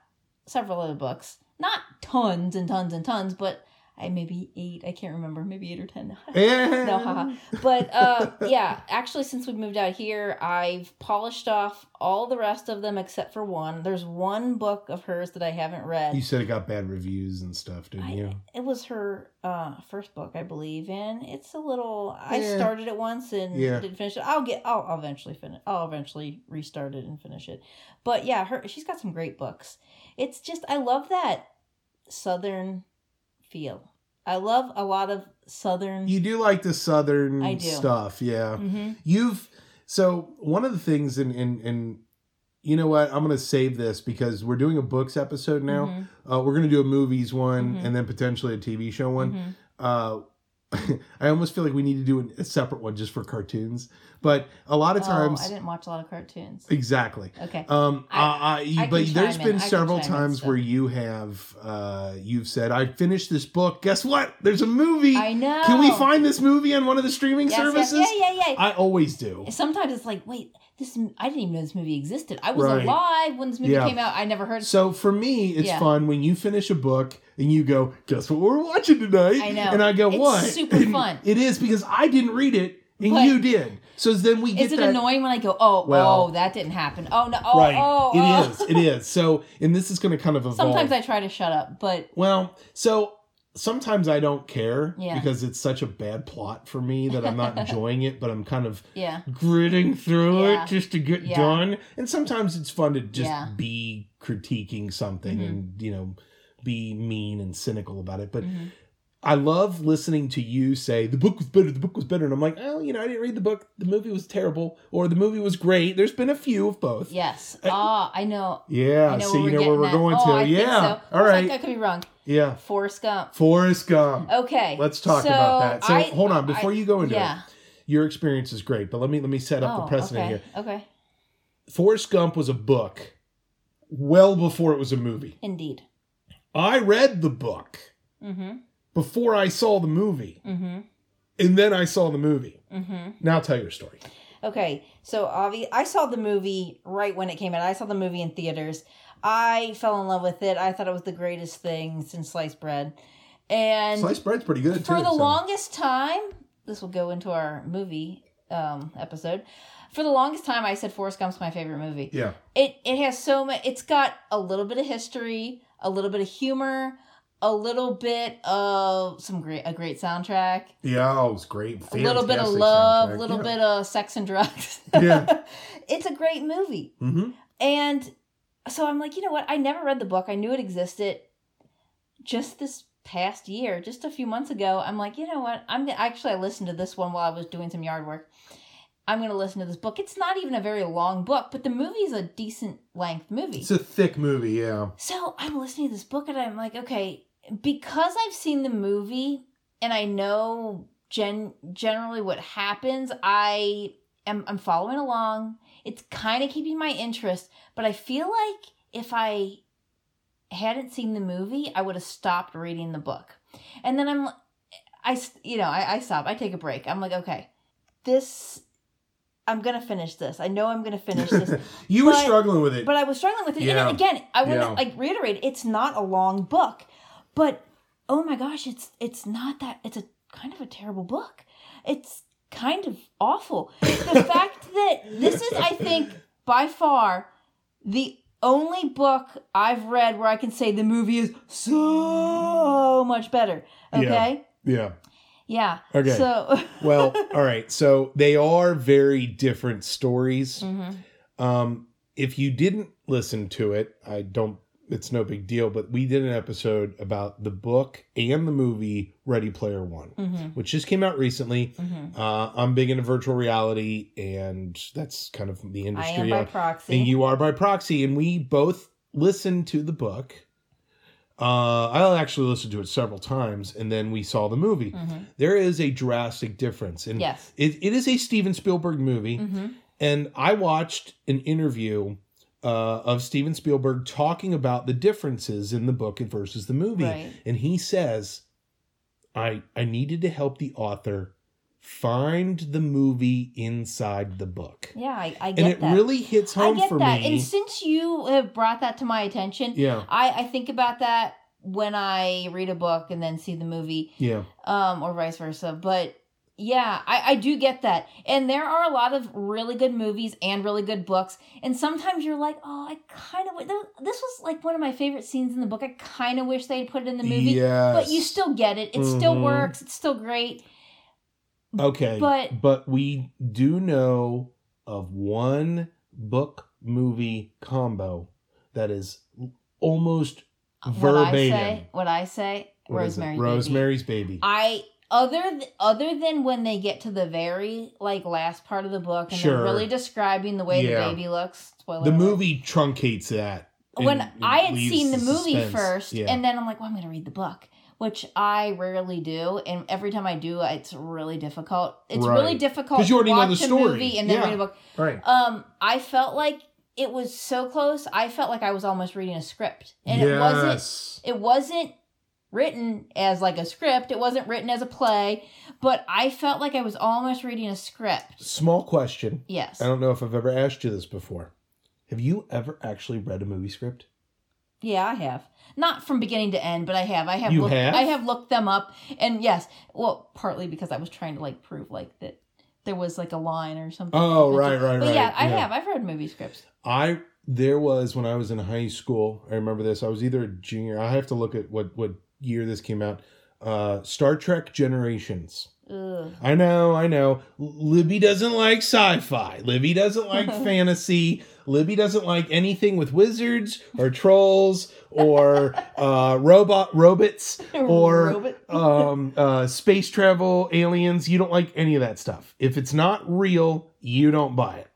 several other books. Not tons and tons and tons, but I maybe eight. I can't remember. Maybe eight or ten. No, haha. But uh yeah, actually since we moved out here, I've polished off all the rest of them except for one. There's one book of hers that I haven't read. You said it got bad reviews and stuff, didn't I- you? It was her uh first book, I believe, and it's a little. I started it once and Yeah. didn't finish it. I'll get. I'll, I'll eventually finish. I'll eventually restart it and finish it. But yeah, her she's got some great books. It's just I love that southern feel. I love a lot of southern. You do like the southern stuff, yeah. hmm You've so one of the things in in in you know what? I'm gonna save this because we're doing a books episode now. Mm-hmm. Uh, we're gonna do a movies one Mhm. and then potentially a TV show one. hmm Uh, I almost feel like we need to do a separate one just for cartoons. But a lot of times, Oh, I didn't watch a lot of cartoons. exactly. Okay. Um, I- I, I, but there's been several times where you have, uh, you've said, "I finished this book. Guess what? There's a movie. I know. Can we find this movie on one of the streaming Yes, yes, services?" Yeah, yeah, yeah. I always do. Sometimes it's like, wait, this. I didn't even know this movie existed. I was Right. alive when this movie Yeah. came out. I never heard. So for me, it's Yeah. fun when you finish a book and you go, "Guess what we're watching tonight?" I know. and I go, It's "What?" super And fun. It is because I didn't read it and But- you did. So then we get Is it that. annoying when I go, oh, Well- oh, that didn't happen. Oh no, oh, right? oh, It oh. is. It is. So and this is going to kind of evolve. Sometimes I try to shut up, but Well, so sometimes I don't care Yeah. because it's such a bad plot for me that I'm not enjoying it, but I'm kind of yeah, gritting through Yeah. it just to get done. And sometimes it's fun to just be critiquing something Mhm. and, you know, be mean and cynical about it. But Mhm. I love listening to you say the book was better, the book was better. And I'm like, oh, you know, I didn't read the book. The movie was terrible or the movie was great. There's been a few of both. yes. Ah, I know. Yeah. I know so where you we're know where we're at. going oh, to. I yeah. So. All like, right. I could be wrong. yeah. Forrest Gump. Forrest Gump. Okay. Let's talk so about that. So I- hold on, before I- you go into yeah. it, your experience is great, but let me let me set up oh, the precedent okay. here. Okay. Forrest Gump was a book well before it was a movie. Indeed. I read the book Mm-hmm. before I saw the movie, Mm-hmm. and then I saw the movie. Mm-hmm. Now tell your story. Okay, so obvi- I saw the movie right when it came out. I saw the movie in theaters. I fell in love with it. I thought it was the greatest thing since sliced bread. And Sliced bread's pretty good for too. the so- longest time, this will go into our movie um, episode. For the longest time, I said Forrest Gump's my favorite movie. Yeah. It it has so much. It's got a little bit of history, a little bit of humor, a little bit of some great a great soundtrack, Yeah, oh, it was great. a little bit of love, a little yeah. bit of sex and drugs. Yeah. it's a great movie. Mm-hmm. And so I'm like, you know what? I never read the book. I knew it existed. Just this past year, just a few months ago, I'm like, you know what? I'm actually I listened to this one while I was doing some yard work. I'm going to listen to this book. It's not even a very long book, but the movie is a decent length movie. It's a thick movie, yeah. So I'm listening to this book and I'm like, okay, because I've seen the movie, and I know gen generally what happens. I am I'm following along. It's kind of keeping my interest, but I feel like if I hadn't seen the movie, I would have stopped reading the book. And then I'm like, I you know, I I stop. I take a break. I'm like, okay. This I'm gonna finish this. I know I'm gonna finish this. you were struggling with it. but I was struggling with it. Yeah. And again, I want to Yeah. like reiterate, it's not a long book, but oh my gosh, it's it's not that. It's a kind of a terrible book. It's kind of awful. The fact that this is, I think, by far the only book I've read where I can say the movie is so much better. Okay. yeah. Yeah. Okay. So. Well, all right. So they are very different stories. Mhm. Um, if you didn't listen to it, I don't. It's no big deal. But we did an episode about the book and the movie Ready Player One, Mhm. which just came out recently. Mhm. Uh, I'm big into virtual reality, and that's kind of the industry. I am by proxy. and you are by proxy, and we both listened to the book. Uh, I actually listened to it several times, and then we saw the movie. Mhm. There is a drastic difference, and Yes. it, it is a Steven Spielberg movie. hmm And I watched an interview uh, of Steven Spielberg talking about the differences in the book versus the movie, Right. and he says, "I I needed to help the author find the movie inside the book." Yeah, I, I get that. and it that. really hits I home get for that. me. And since you have brought that to my attention, yeah, I, I think about that when I read a book and then see the movie, yeah, um, or vice versa. But yeah, I, I do get that. And there are a lot of really good movies and really good books. And sometimes you're like, oh, I kind of, this was like one of my favorite scenes in the book. I kind of wish they'd put it in the movie. Yes. But you still get it. It still Mhm. works. It's still great. Okay, but- but we do know of one book movie combo that is almost What I verbatim. say, what I say, What? Rosemary's Baby. Rosemary's Baby. I other th- other than when they get to the very like last part of the book and Sure. they're really describing the way Yeah. the baby looks. Spoiler the alert. movie truncates that. when I had seen the movie suspense. first, Yeah. and then I'm like, well, I'm going to read the book, which I rarely do, and every time I do, it's really difficult. It's Right. really difficult 'Cause you to already know the a story. movie and then Yeah. read a book. right. Um, I felt like it was so close. I felt like I was almost reading a script, and it wasn't it wasn't written as like a script it wasn't written as a play but i felt like i was almost reading a script Small question. yes I don't know if I've ever asked you this before. Have you ever actually read a movie script? Yeah i have not from beginning to end but i have i have You looked, have? i have looked them up and yes well partly because i was trying to like prove like that there was like a line or something Oh, But- right, right, but right. yeah i Yeah. have i've read movie scripts I there was when I was in high school. I remember this. I was either a junior. I have to look at what what year this came out. Uh, Star Trek Generations. Ugh. I know, I know. Libby doesn't like sci-fi. Libby doesn't like fantasy. Libby doesn't like anything with wizards or trolls or uh, robot robots or Robot. um, uh, space travel, aliens. You don't like any of that stuff. If it's not real, you don't buy it.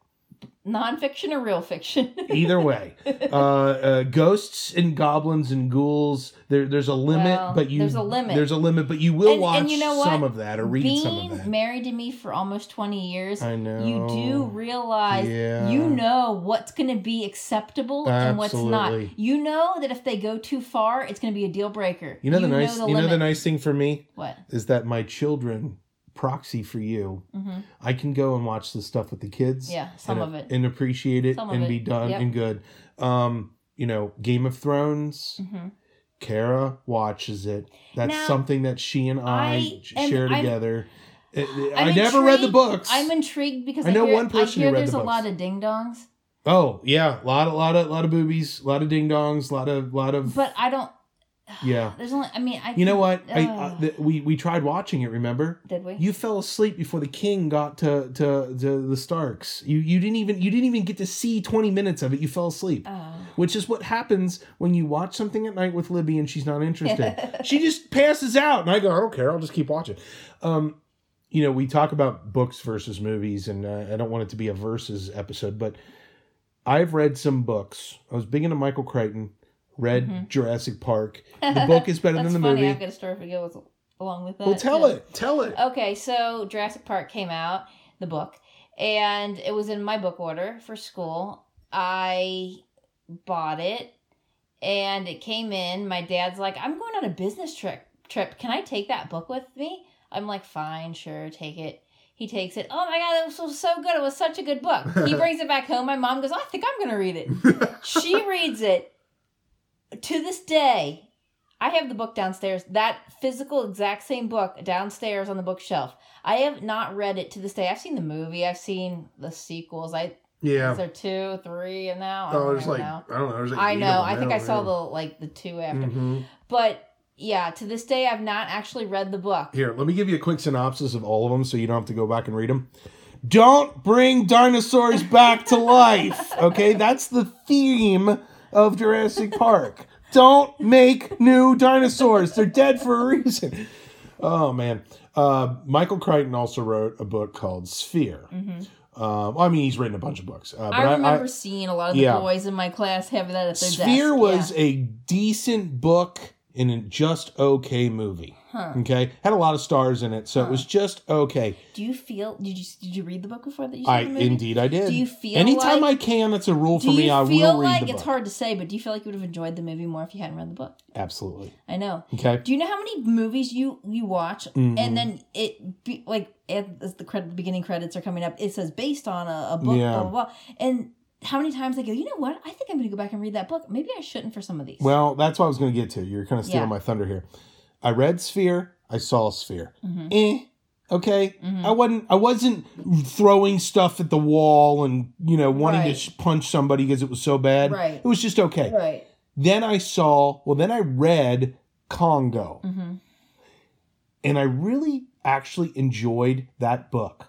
Nonfiction or real fiction Either way, uh, uh, ghosts and goblins and ghouls. There, there's a limit, Well, but you there's a limit. There's a limit, but you will And- watch and you know some of that or read being some of that. married to me for almost 20 years I know. you do realize Yeah. you know what's going to be acceptable and what's not. You know that if they go too far, it's going to be a deal breaker. You know the nice. you know the nice thing for me what? is that my children proxy for you. hmm I can go and watch this stuff with the kids. Yeah, some and, of it. and appreciate it Some and it, be done yep. and good. Um, you know, Game of Thrones. hmm Kara watches it. That's Now, something that she and I, I share I'm- together. I'm I never read the books. I'm intrigued because I I, know hear, one person I hear there's the a lot of ding dongs, oh yeah, lot of lot of lot of boobies, a lot of ding dongs, a lot of lot of but I don't. Yeah. There's only. I mean, I. You know what? I, I, we we tried watching it. Remember? Did we? You fell asleep before the king got to, to, to the Starks. You you didn't even you didn't even get to see twenty minutes of it. You fell asleep, Oh. which is what happens when you watch something at night with Libby and she's not interested. she just passes out, and I go, I don't care. I'll just keep watching. Um, you know, we talk about books versus movies, and uh, I don't want it to be a versus episode, but I've read some books. I was big into Michael Crichton. Read Mhm. Jurassic Park. The book is better than the funny. movie. I'm gonna start forget with along with that. Well, tell too? it. Tell it. Okay, so Jurassic Park came out, the book, and it was in my book order for school. I bought it and it came in. My dad's like, I'm going on a business trip. Trip. Can I take that book with me? I'm like, fine, sure, take it. He takes it. Oh my god, it was so good. It was such a good book. He brings it back home. My mom goes, oh, I think I'm going to read it. she reads it. To this day, I have the book downstairs. That physical, exact same book downstairs on the bookshelf. I have not read it to this day. I've seen the movie. I've seen the sequels. I yeah. is there two, three, and now I Oh, there's like know. I don't know. There's like I know. I think now, I saw yeah. the like the two after. Mhm. But yeah, to this day, I've not actually read the book. Here, let me give you a quick synopsis of all of them so you don't have to go back and read them. Don't bring dinosaurs back to life. Okay, that's the theme of Jurassic Park. Don't make new dinosaurs. They're dead for a reason. Oh man. Uh, Michael Crichton also wrote a book called Sphere. Um, I mean, he's written a bunch of books. Uh, but Mm-hmm. I remember seeing a lot of the yeah. boys in my class having that at their Sphere desk. was Yeah. a decent book and a just okay movie. Huh. Okay, had a lot of stars in it, so it was just okay. Do you feel? Did you did you read the book before that you saw I the movie? indeed I did. Do you feel anytime like- I can? That's a rule for me. I will read like the it's hard to say, but do you feel like you would have enjoyed the movie more if you hadn't read the book? Absolutely. I know. Okay. Do you know how many movies you you watch Mhm. and then it be, like as the credit, beginning credits are coming up, it says based on a, a book, Yeah. blah blah blah, and how many times I go, you know what? I think I'm going to go back and read that book. Maybe I shouldn't for some of these. Well, that's what I was going to get to. You're kind of stealing Yeah. my thunder here. I read Sphere. I saw Sphere. Mhm. Eh. Okay. Mhm. I wasn't. I wasn't throwing stuff at the wall and you know wanting to Right. sh- punch somebody because it was so bad. Right. It was just okay. right. Then I saw. Well, then I read Congo. hmm and I really actually enjoyed that book.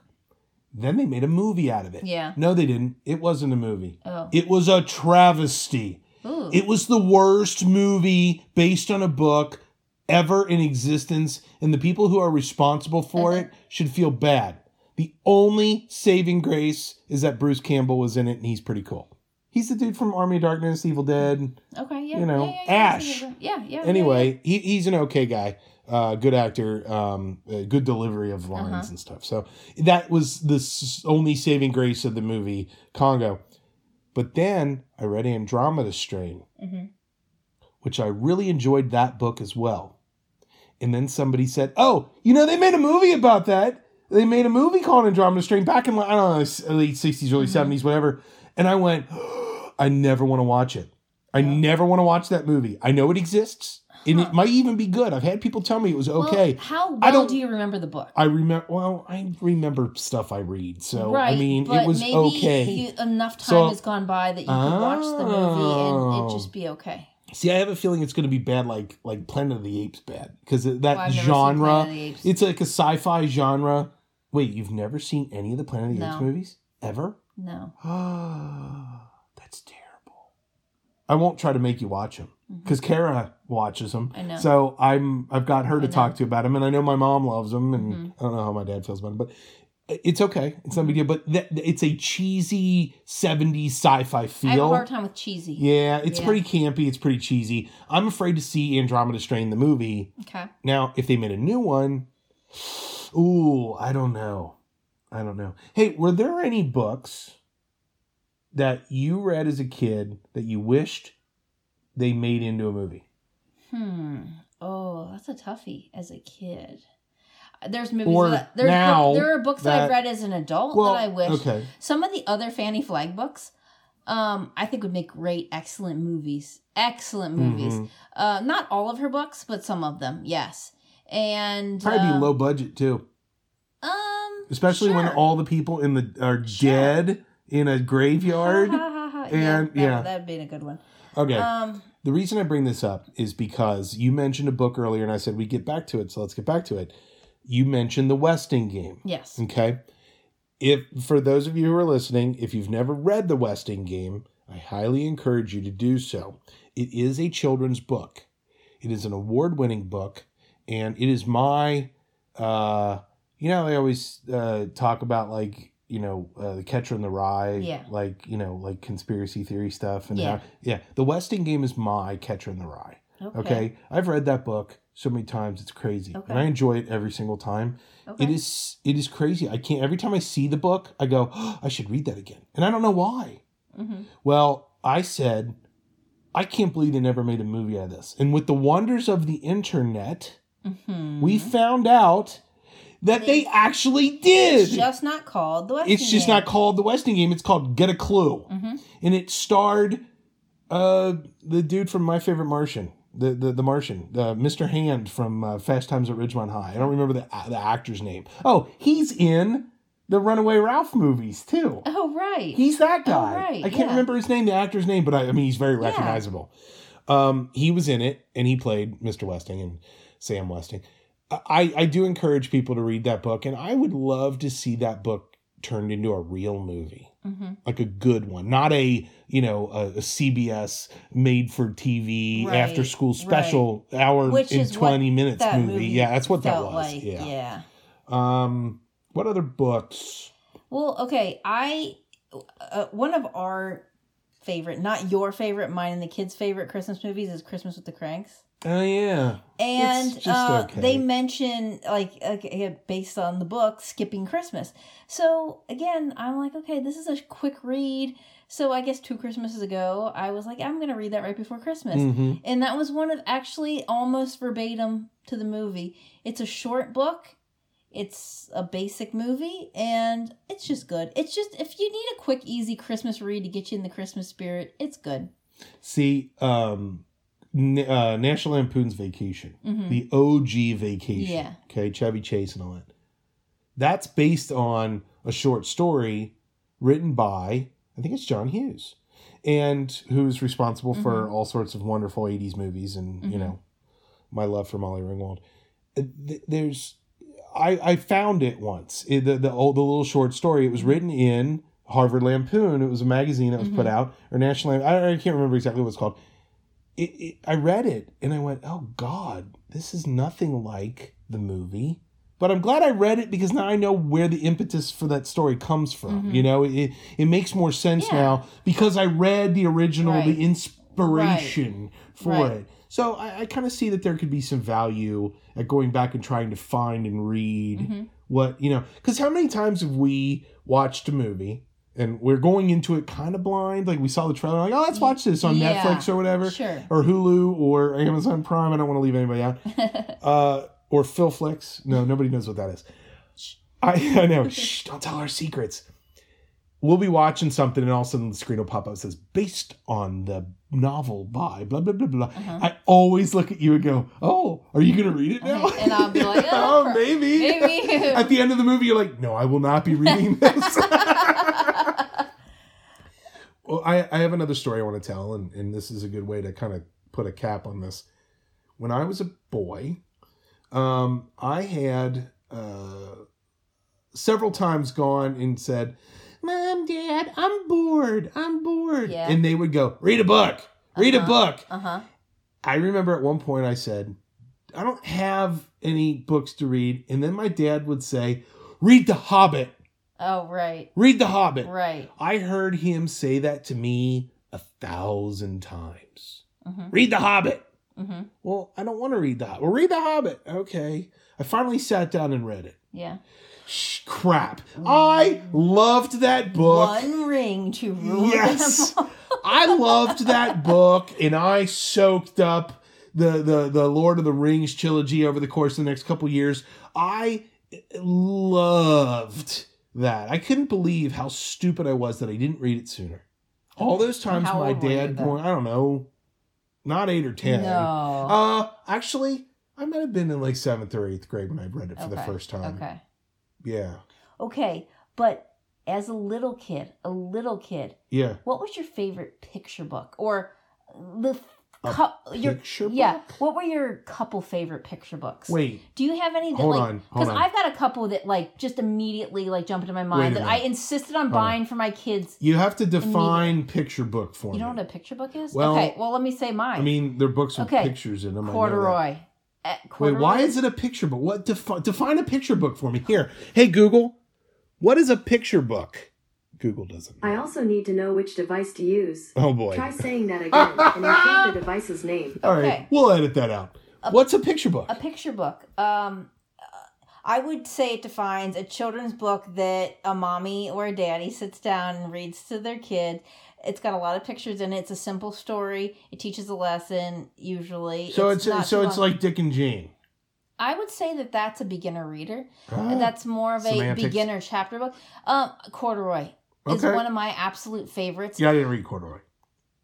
Then they made a movie out of it. Yeah. No, they didn't. It wasn't a movie. Oh. It was a travesty. Ooh. It was the worst movie based on a book ever in existence, and the people who are responsible for Uh-huh. it should feel bad. The only saving grace is that Bruce Campbell was in it, and he's pretty cool. He's the dude from Army of Darkness, Evil Dead. okay. Yeah. you know, yeah, yeah, yeah, Ash. Yeah. Yeah. yeah Anyway, he, he's an okay guy. Uh, good actor, um, uh, good delivery of lines Uh-huh. and stuff. So that was the only saving grace of the movie Congo. But then I read Andromeda Strain, hmm which I really enjoyed that book as well. And then somebody said, "Oh, you know, they made a movie about that. They made a movie called Andromeda Strain back in I don't know late sixties, early Mhm. seventies, whatever." And I went, "I never want to watch it. I Yeah. never want to watch that movie. I know it exists, and it might even be good. I've had people tell me it was okay." Well, how well I don't- do you remember the book? I remember. Well, I remember stuff I read, so right. I mean, it was maybe okay. You, enough time So- has gone by that you could watch the movie and Oh. it just be okay. See, I have a feeling it's going to be bad, like like Planet of the Apes, bad because that oh, Well, seen genre. Planet of the Apes. It's like a sci-fi genre. Wait, you've never seen any of the Planet of the No. Apes movies ever? no. That's terrible. I won't try to make you watch them because Kara watches them. Mm-hmm. I know. So I'm I've got her to talk to about them, and I know my mom loves them, and Mhm. I don't know how my dad feels about them, but it's okay. It's not a big deal. But th- it's a cheesy '70s sci-fi feel. I have a hard time with cheesy. Yeah, it's Yeah. pretty campy. It's pretty cheesy. I'm afraid to see Andromeda Strain the movie. Okay. Now, if they made a new one, ooh, I don't know. I don't know. Hey, were there any books that you read as a kid that you wished they made into a movie? Hmm. Oh, that's a toughie as a kid. There's movies Or that there's now there are books that, I've read as an adult that I wish Okay. some of the other Fannie Flagg books um I think would make great excellent movies. Excellent movies. Mhm. Uh not all of her books, but some of them. Yes. And Probably um, be low budget too, Um especially when all the people in the are Sure. dead in a graveyard. And- that, yeah. that'd be a good one. Okay. Um The reason I bring this up is because you mentioned a book earlier, and I said we get back to it, so let's get back to it. You mentioned the Westing game. yes. Okay. If for those of you who are listening, if you've never read the Westing game, I highly encourage you to do so. It is a children's book. It is an award-winning book, and it is my uh you know, they always uh talk about like, you know, uh, the catcher in the rye, Yeah. like, you know, like conspiracy theory stuff and Yeah. how, yeah, the Westing game is my catcher in the rye. Okay. Okay. I've read that book so many times it's crazy. Okay. And I enjoy it every single time. Okay. It is it is crazy. I can't every time I see the book, I go, oh, I should read that again. And I don't know why. Mm-hmm. Well, I said, I can't believe they never made a movie out of this. And with the wonders of the internet, Mm-hmm. we found out that they, They- actually did. It's just not called the Westinghouse. It's just not called the Westing game. It's called Get a Clue, Mm-hmm. and it starred uh, the dude from My Favorite Martian, the the, the Martian, the Mr. Hand from uh, Fast Times at Ridgemont High. I don't remember the the actor's name. Oh, he's in the Runaway Ralph movies too. Oh right. He's that guy. Oh, right, I can't yeah. remember his name, the actor's name, but I, I mean he's very recognizable. Um, he was in it, and he played Mr. Westing and Sam Westing. I, I do encourage people to read that book, and I would love to see that book turned into a real movie, mm-hmm. like a good one, not a you know a, a CBS made for TV Right, after school special hour Which in twenty minutes movie. movie Yeah, that's what that was. like yeah. yeah. Um, what other books? Well, okay, I uh, one of our favorite, not your favorite, mine and the kids' favorite Christmas movies is Christmas with the Cranks. Oh yeah, And uh, okay. they mention like okay, based on the book skipping Christmas. So again, I'm like, okay, this is a quick read. So I guess two Christmases ago, I was like, I'm gonna read that right before Christmas. hmm And that was one of actually almost verbatim to the movie. It's a short book. It's a basic movie and it's just good. It's just if you need a quick easy Christmas read to get you in the Christmas spirit, it's good. See, um, uh, National Lampoon's Vacation, Mhm. the OG Vacation. Yeah. Okay, Chevy Chase and all that. That's based on a short story written by, I think it's John Hughes, and who's responsible for Mhm. all sorts of wonderful 80s movies and, you Mhm. know, my love for Molly Ringwald. Uh, There's, I, I found it once, the, the, old, the little short story. It was written in Harvard Lampoon. It was a magazine that was put Mhm. out, or National Lampoon. I, I can't remember exactly what it's called. It, it, I read it and I went, oh God, this is nothing like the movie. But I'm glad I read it because now I know where the impetus for that story comes from. Mhm. You know, it, it makes more sense Yeah. now because I read the original, Right. the inspiration for Right. it. So I, I kind of see that there could be some value at going back and trying to find and read Mhm. what, you know, because how many times have we watched a movie and we're going into it kind of blind? Like we saw the trailer, like, oh, let's watch this on Yeah. Netflix or whatever Sure. or Hulu or Amazon Prime. I don't want to leave anybody out. Uh, or Phil Flicks. No, nobody knows what that is. I, I know. Shh, don't tell our secrets. We'll be watching something, and all of a sudden the screen will pop up. It says based on the novel by blah blah blah blah. Uh-huh. I always look at you and go, "Oh, are you going to read it now?" Uh-huh. And I'll be like, "Oh, "Oh, maybe." maybe." at the end of the movie, you're like, "No, I will not be reading this." Well, I, I have another story I want to tell, and, and this is a good way to kind of put a cap on this. When I was a boy, um, I had uh, several times gone and said, Mom, Dad, I'm bored. I'm bored. Yeah. And they would go, Read a book. Read a Uh-huh. book. uh huh. I remember at one point I said, I don't have any books to read. And then my dad would say, Read The Hobbit. Oh right. Read The Hobbit. Right. I heard him say that to me a thousand times. Mm-hmm. Read The Hobbit. Mm-hmm. Well, I don't want to read The Hobbit. Well, read The Hobbit. Okay. I finally sat down and read it. Yeah. Shh, crap. I loved that book. One ring to rule Yes. them. I loved that book and I soaked up the, the, the Lord of the Rings trilogy over the course of the next couple years. I loved that. I couldn't believe how stupid I was that I didn't read it sooner. All those times How my old were you dad I don't know, not eight or ten. No. Uh, actually, I might have been in like seventh or eighth grade when I read it for the first time. Okay. Yeah, Okay. But as a little kid, a little kid, yeah. what was your favorite picture book or the A cou- your yeah? book? What were your couple favorite picture books? Wait, Do you have any that Hold like on, hold because on. I've got a couple that like just immediately like jump into my mind that I insisted on on. buying for my kids. you have to define picture book for me. You know what a picture book is? Well, okay, well let me say mine. I mean, they're books with Okay. pictures in them. Corduroy. Uh, Wait, why is it a picture book? What defi- define a picture book for me? Here, hey Google, what is a picture book? Google doesn't. I also need to know which device to use. Oh boy. Try saying that again and include the device's name. All right, Okay. we'll edit that out. What's a picture book? A picture book. Um, I would say it defines a children's book that a mommy or a daddy sits down and reads to their kid. It's got a lot of pictures in it. It's a simple story. It teaches a lesson usually. so it's, not so too it's long. like Dick and Jane. I would say that that's a beginner reader. Ah, That's more of a Semantics. beginner chapter book. Um, Corduroy is Okay. one of my absolute favorites. yeah, I didn't read Corduroy.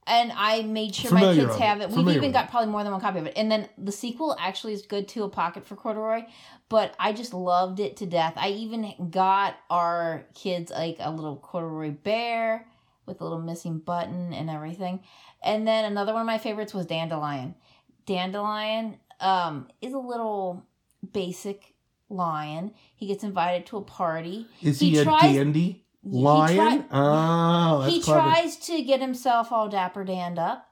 and I made sure Familiar my kids have it. We've Familiar even got probably more than one copy of it. And then the sequel actually is good too, a pocket for corduroy. But I just loved it to death. I even got our kids like a little corduroy bear with a little missing button and everything. And then another one of my favorites was Dandelion. Dandelion um, is a little basic lion. He gets invited to a party. Is He he, a tries- dandy he lion? try- oh, he clever. tries to get himself all dapper danned up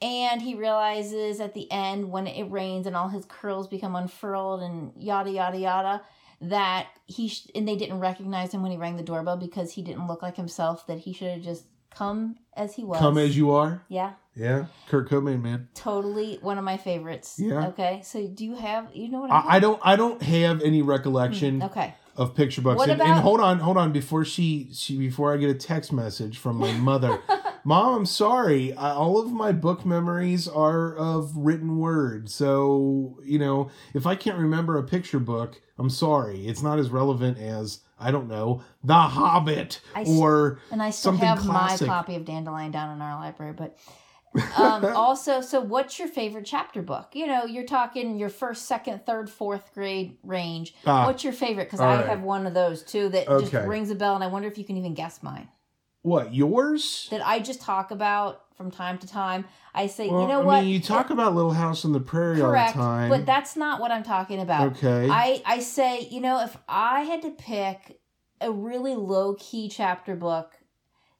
and he realizes at the end when it rains and all his curls become unfurled and yada yada yada that he sh- and they didn't recognize him when he rang the doorbell because he didn't look like himself that he should have just come as he was Come as you are. yeah Yeah, Kurt Cobain, man. totally one of my favorites Yeah. okay so do you have you know what I'm I, I don't. I don't have any recollection talking- okay of picture books. What and, and hold on, hold on. Before she, she, before I get a text message from my mother, Mom, I'm sorry. I, all of my book memories are of written word. So you know, if I can't remember a picture book, I'm sorry. It's not as relevant as I don't know, The Hobbit I or and I still something have classic. my copy of Dandelion down in our library, but um, also, so what's your favorite chapter book? You know, you're talking your first, second, third, fourth grade range. Ah, what's your favorite? Because I right. have one of those too that just rings a bell, and I wonder if you can even guess mine. what yours? That I just talk about from time to time. I say, Well, you know I what? mean, you talk about Little House on the Prairie correct, all the time. but that's not what I'm talking about. okay. I I say, you know, if I had to pick a really low key chapter book,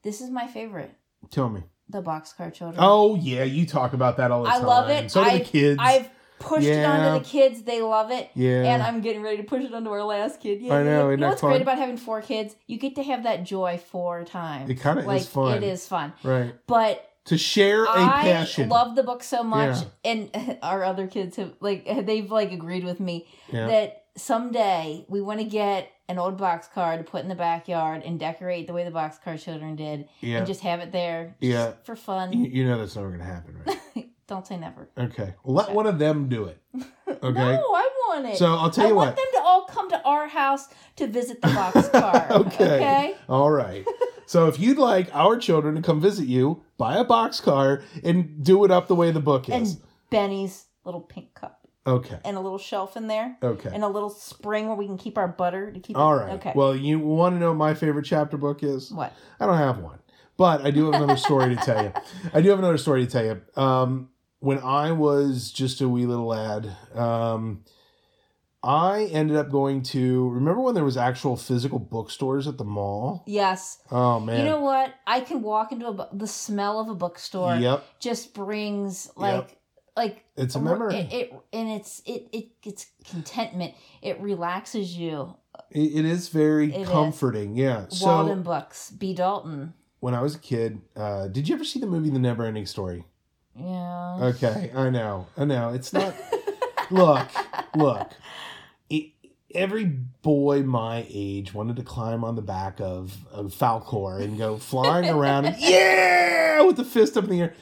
this is my favorite. Tell me. The Boxcar Children. Oh yeah, you talk about that all the I time. I love it. So do the I- kids. I've pushed it Yeah. onto the kids. They love it. yeah. And I'm getting ready to push it onto our last kid. Yeah, I know, You know what's fun? great about having four kids? You get to have that joy four times. It kinda is fun. It is fun. right. But To share a I passion. love the book so much, Yeah. and our other kids have like they've like agreed with me yeah. that someday we want to get an old box car to put in the backyard and decorate the way the boxcar children did, yeah. and just have it there, just Yeah. for fun. you, you know that's never gonna happen, right? Don't say never. Okay. Well, let one of them do it. Okay. No, I want it. So I'll tell you I you want them to all come to our house to visit the boxcar. Okay. okay. All right. So if you'd like our children to come visit you, buy a boxcar and do it up the way the book is. And Benny's little pink cup okay. and a little shelf in there Okay. and a little spring where we can keep our butter to keep All it. right. Okay. Well, you want to know what my favorite chapter book is? what? I don't have one, but I do have another story to tell you. I do have another story to tell you. Um, when I was just a wee little lad, um, I ended up going to. Remember when there was actual physical bookstores at the mall? Yes. Oh man! You know what? I can walk into a the smell of a bookstore Yep, just brings like like it's a memory. It, it and it's it it it's contentment. It relaxes you. It- it is very It is. comforting. Yeah. So Walden books. B. Dalton. when I was a kid, uh, did you ever see the movie The Never Ending Story? Yeah. Okay, I know, I know. It's not. look, look. It, every boy my age wanted to climb on the back of, of Falcor and go flying around and yeah, with the fist up in the air.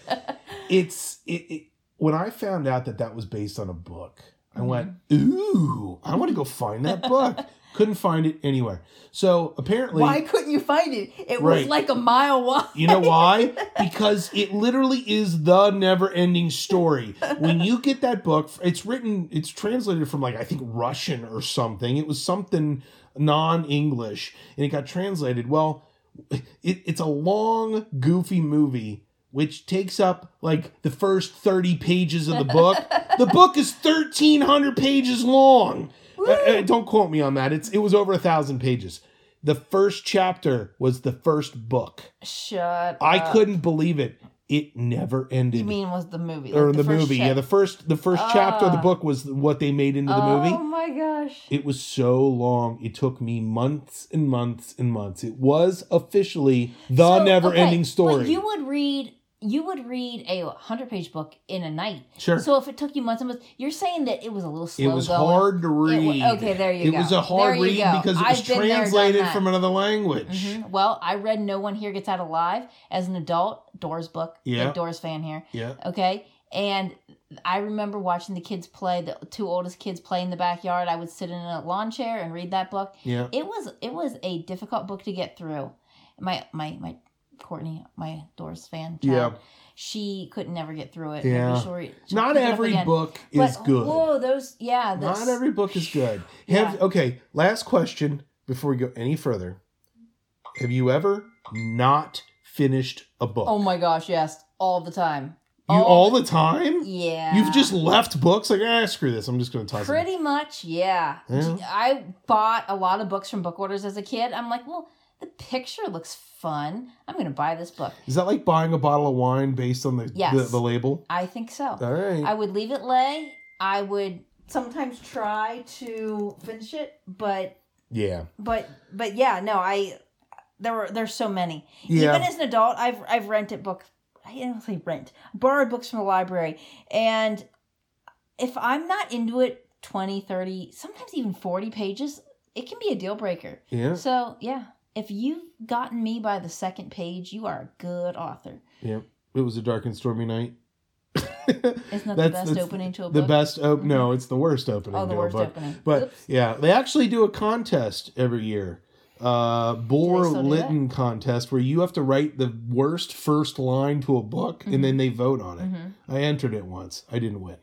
It's it, it. When I found out that that was based on a book, I mm-hmm. went, ooh, I want to go find that book. Couldn't find it anywhere. So apparently, Why couldn't you find it? It Right. was like a mile wide. You know why? because it literally is the never ending story. When you get that book, it's written, it's translated from like, I think Russian or something. It was something non English and it got translated. Well, it, it's a long, goofy movie. Which takes up like the first 30 pages of the book. the book is 1,300 pages long. Uh, uh, don't quote me on that. It's It was over a thousand pages. The first chapter was the first book. Shut up. I up. couldn't believe it. it never ended. You mean was the movie? or like the, movie? chap- Yeah, the first the first chapter of the Ah. book was what they made into the Oh movie. Oh my gosh. It was so long. It took me months and months and months. It was officially the So, never-ending okay, story. But you would read you would read a hundred page book in a night. sure. So if it took you months and months, you're saying that it was a little slow. it was going. hard to read. wa- okay, there you It go. It was a hard read go. because it was been there, translated from another language. Mhm. Well, I read No One Here Gets Out Alive as an adult. Doors book. Yeah. Big Doors fan here. Yeah. Okay. And I remember watching the kids play, the two oldest kids play in the backyard. I would sit in a lawn chair and read that book. Yeah. It was it was a difficult book to get through. My my my Courtney, my Doors fan, child, Yeah. she could never get through it. Yeah. Maybe she'll she'll Not every book But, is good. Whoa, those yeah, those, Not every book is good. Yeah. Okay, last question before we go any further. Have you ever not finished a book? Oh my gosh, yes, all the time. you all the time? yeah. You've just left books like, ah, screw this. I'm just going to toss it. Pretty much, yeah. Yeah. I bought a lot of books from book orders as a kid. I'm like, well, the picture looks fun. I'm going to buy this book. Is that like buying a bottle of wine based on the Yes. the, the label? I think so. All right. I would leave it lay. I would sometimes try to finish it, but yeah. but but yeah, no, I there were there's so many. Yeah. Even as an adult, I've I've rented books. I didn't say rent, borrowed books from the library, and if I'm not into it 20, 30, sometimes even 40 pages, it can be a deal breaker. yeah. So, yeah, if you've gotten me by the second page, you are a good author. Yeah. It was a dark and stormy night. Isn't that the best opening to a book. The best op- no, it's the worst opening. oh, the to a worst book. opening. But Oops. yeah, they actually do a contest every year. Uh Bulwer still do Lytton contest where you have to write the worst first line to a book and then they vote on it. Mhm. I entered it once. I didn't win.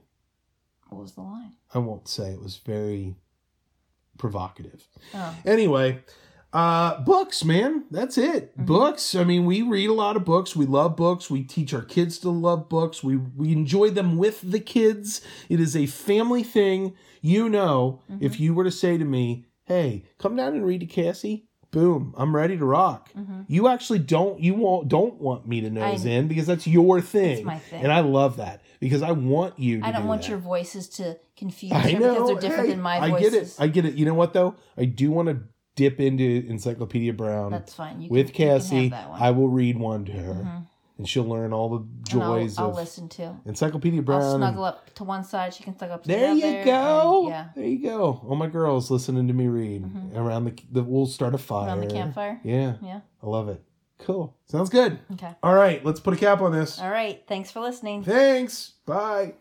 What was the line? I won't say it was very provocative. Oh. Anyway, uh books, man. That's it. Mhm. Books. I mean, we read a lot of books. We love books. We teach our kids to love books. We we enjoy them with the kids. It is a family thing. You know, Mm-hmm. if you were to say to me, "Hey, come down and read to Cassie." Boom, I'm ready to rock. Mhm. You actually don't you won't don't want me to nose I- in because that's your thing. my thing. And I love that because I want you to I don't do want that. your voices to confuse I know. because they're different hey, than my voices. I get it. I get it. You know what though? I do want to dip into Encyclopedia Brown That's fine. You with can, Cassie. have that one. I will read one to her, Mhm. and she'll learn all the And I'll- joys I'll, of listen to. Encyclopedia Brown. I'll snuggle up to one side. She can snuggle up to there the you go. and- yeah. There you go. All my girls listening to me read Mhm. around the, the. We'll start a fire Around the campfire. Yeah, Yeah. I love it. Cool. Sounds good. Okay. All right, let's put a cap on this. All right. Thanks for listening. Thanks. Bye.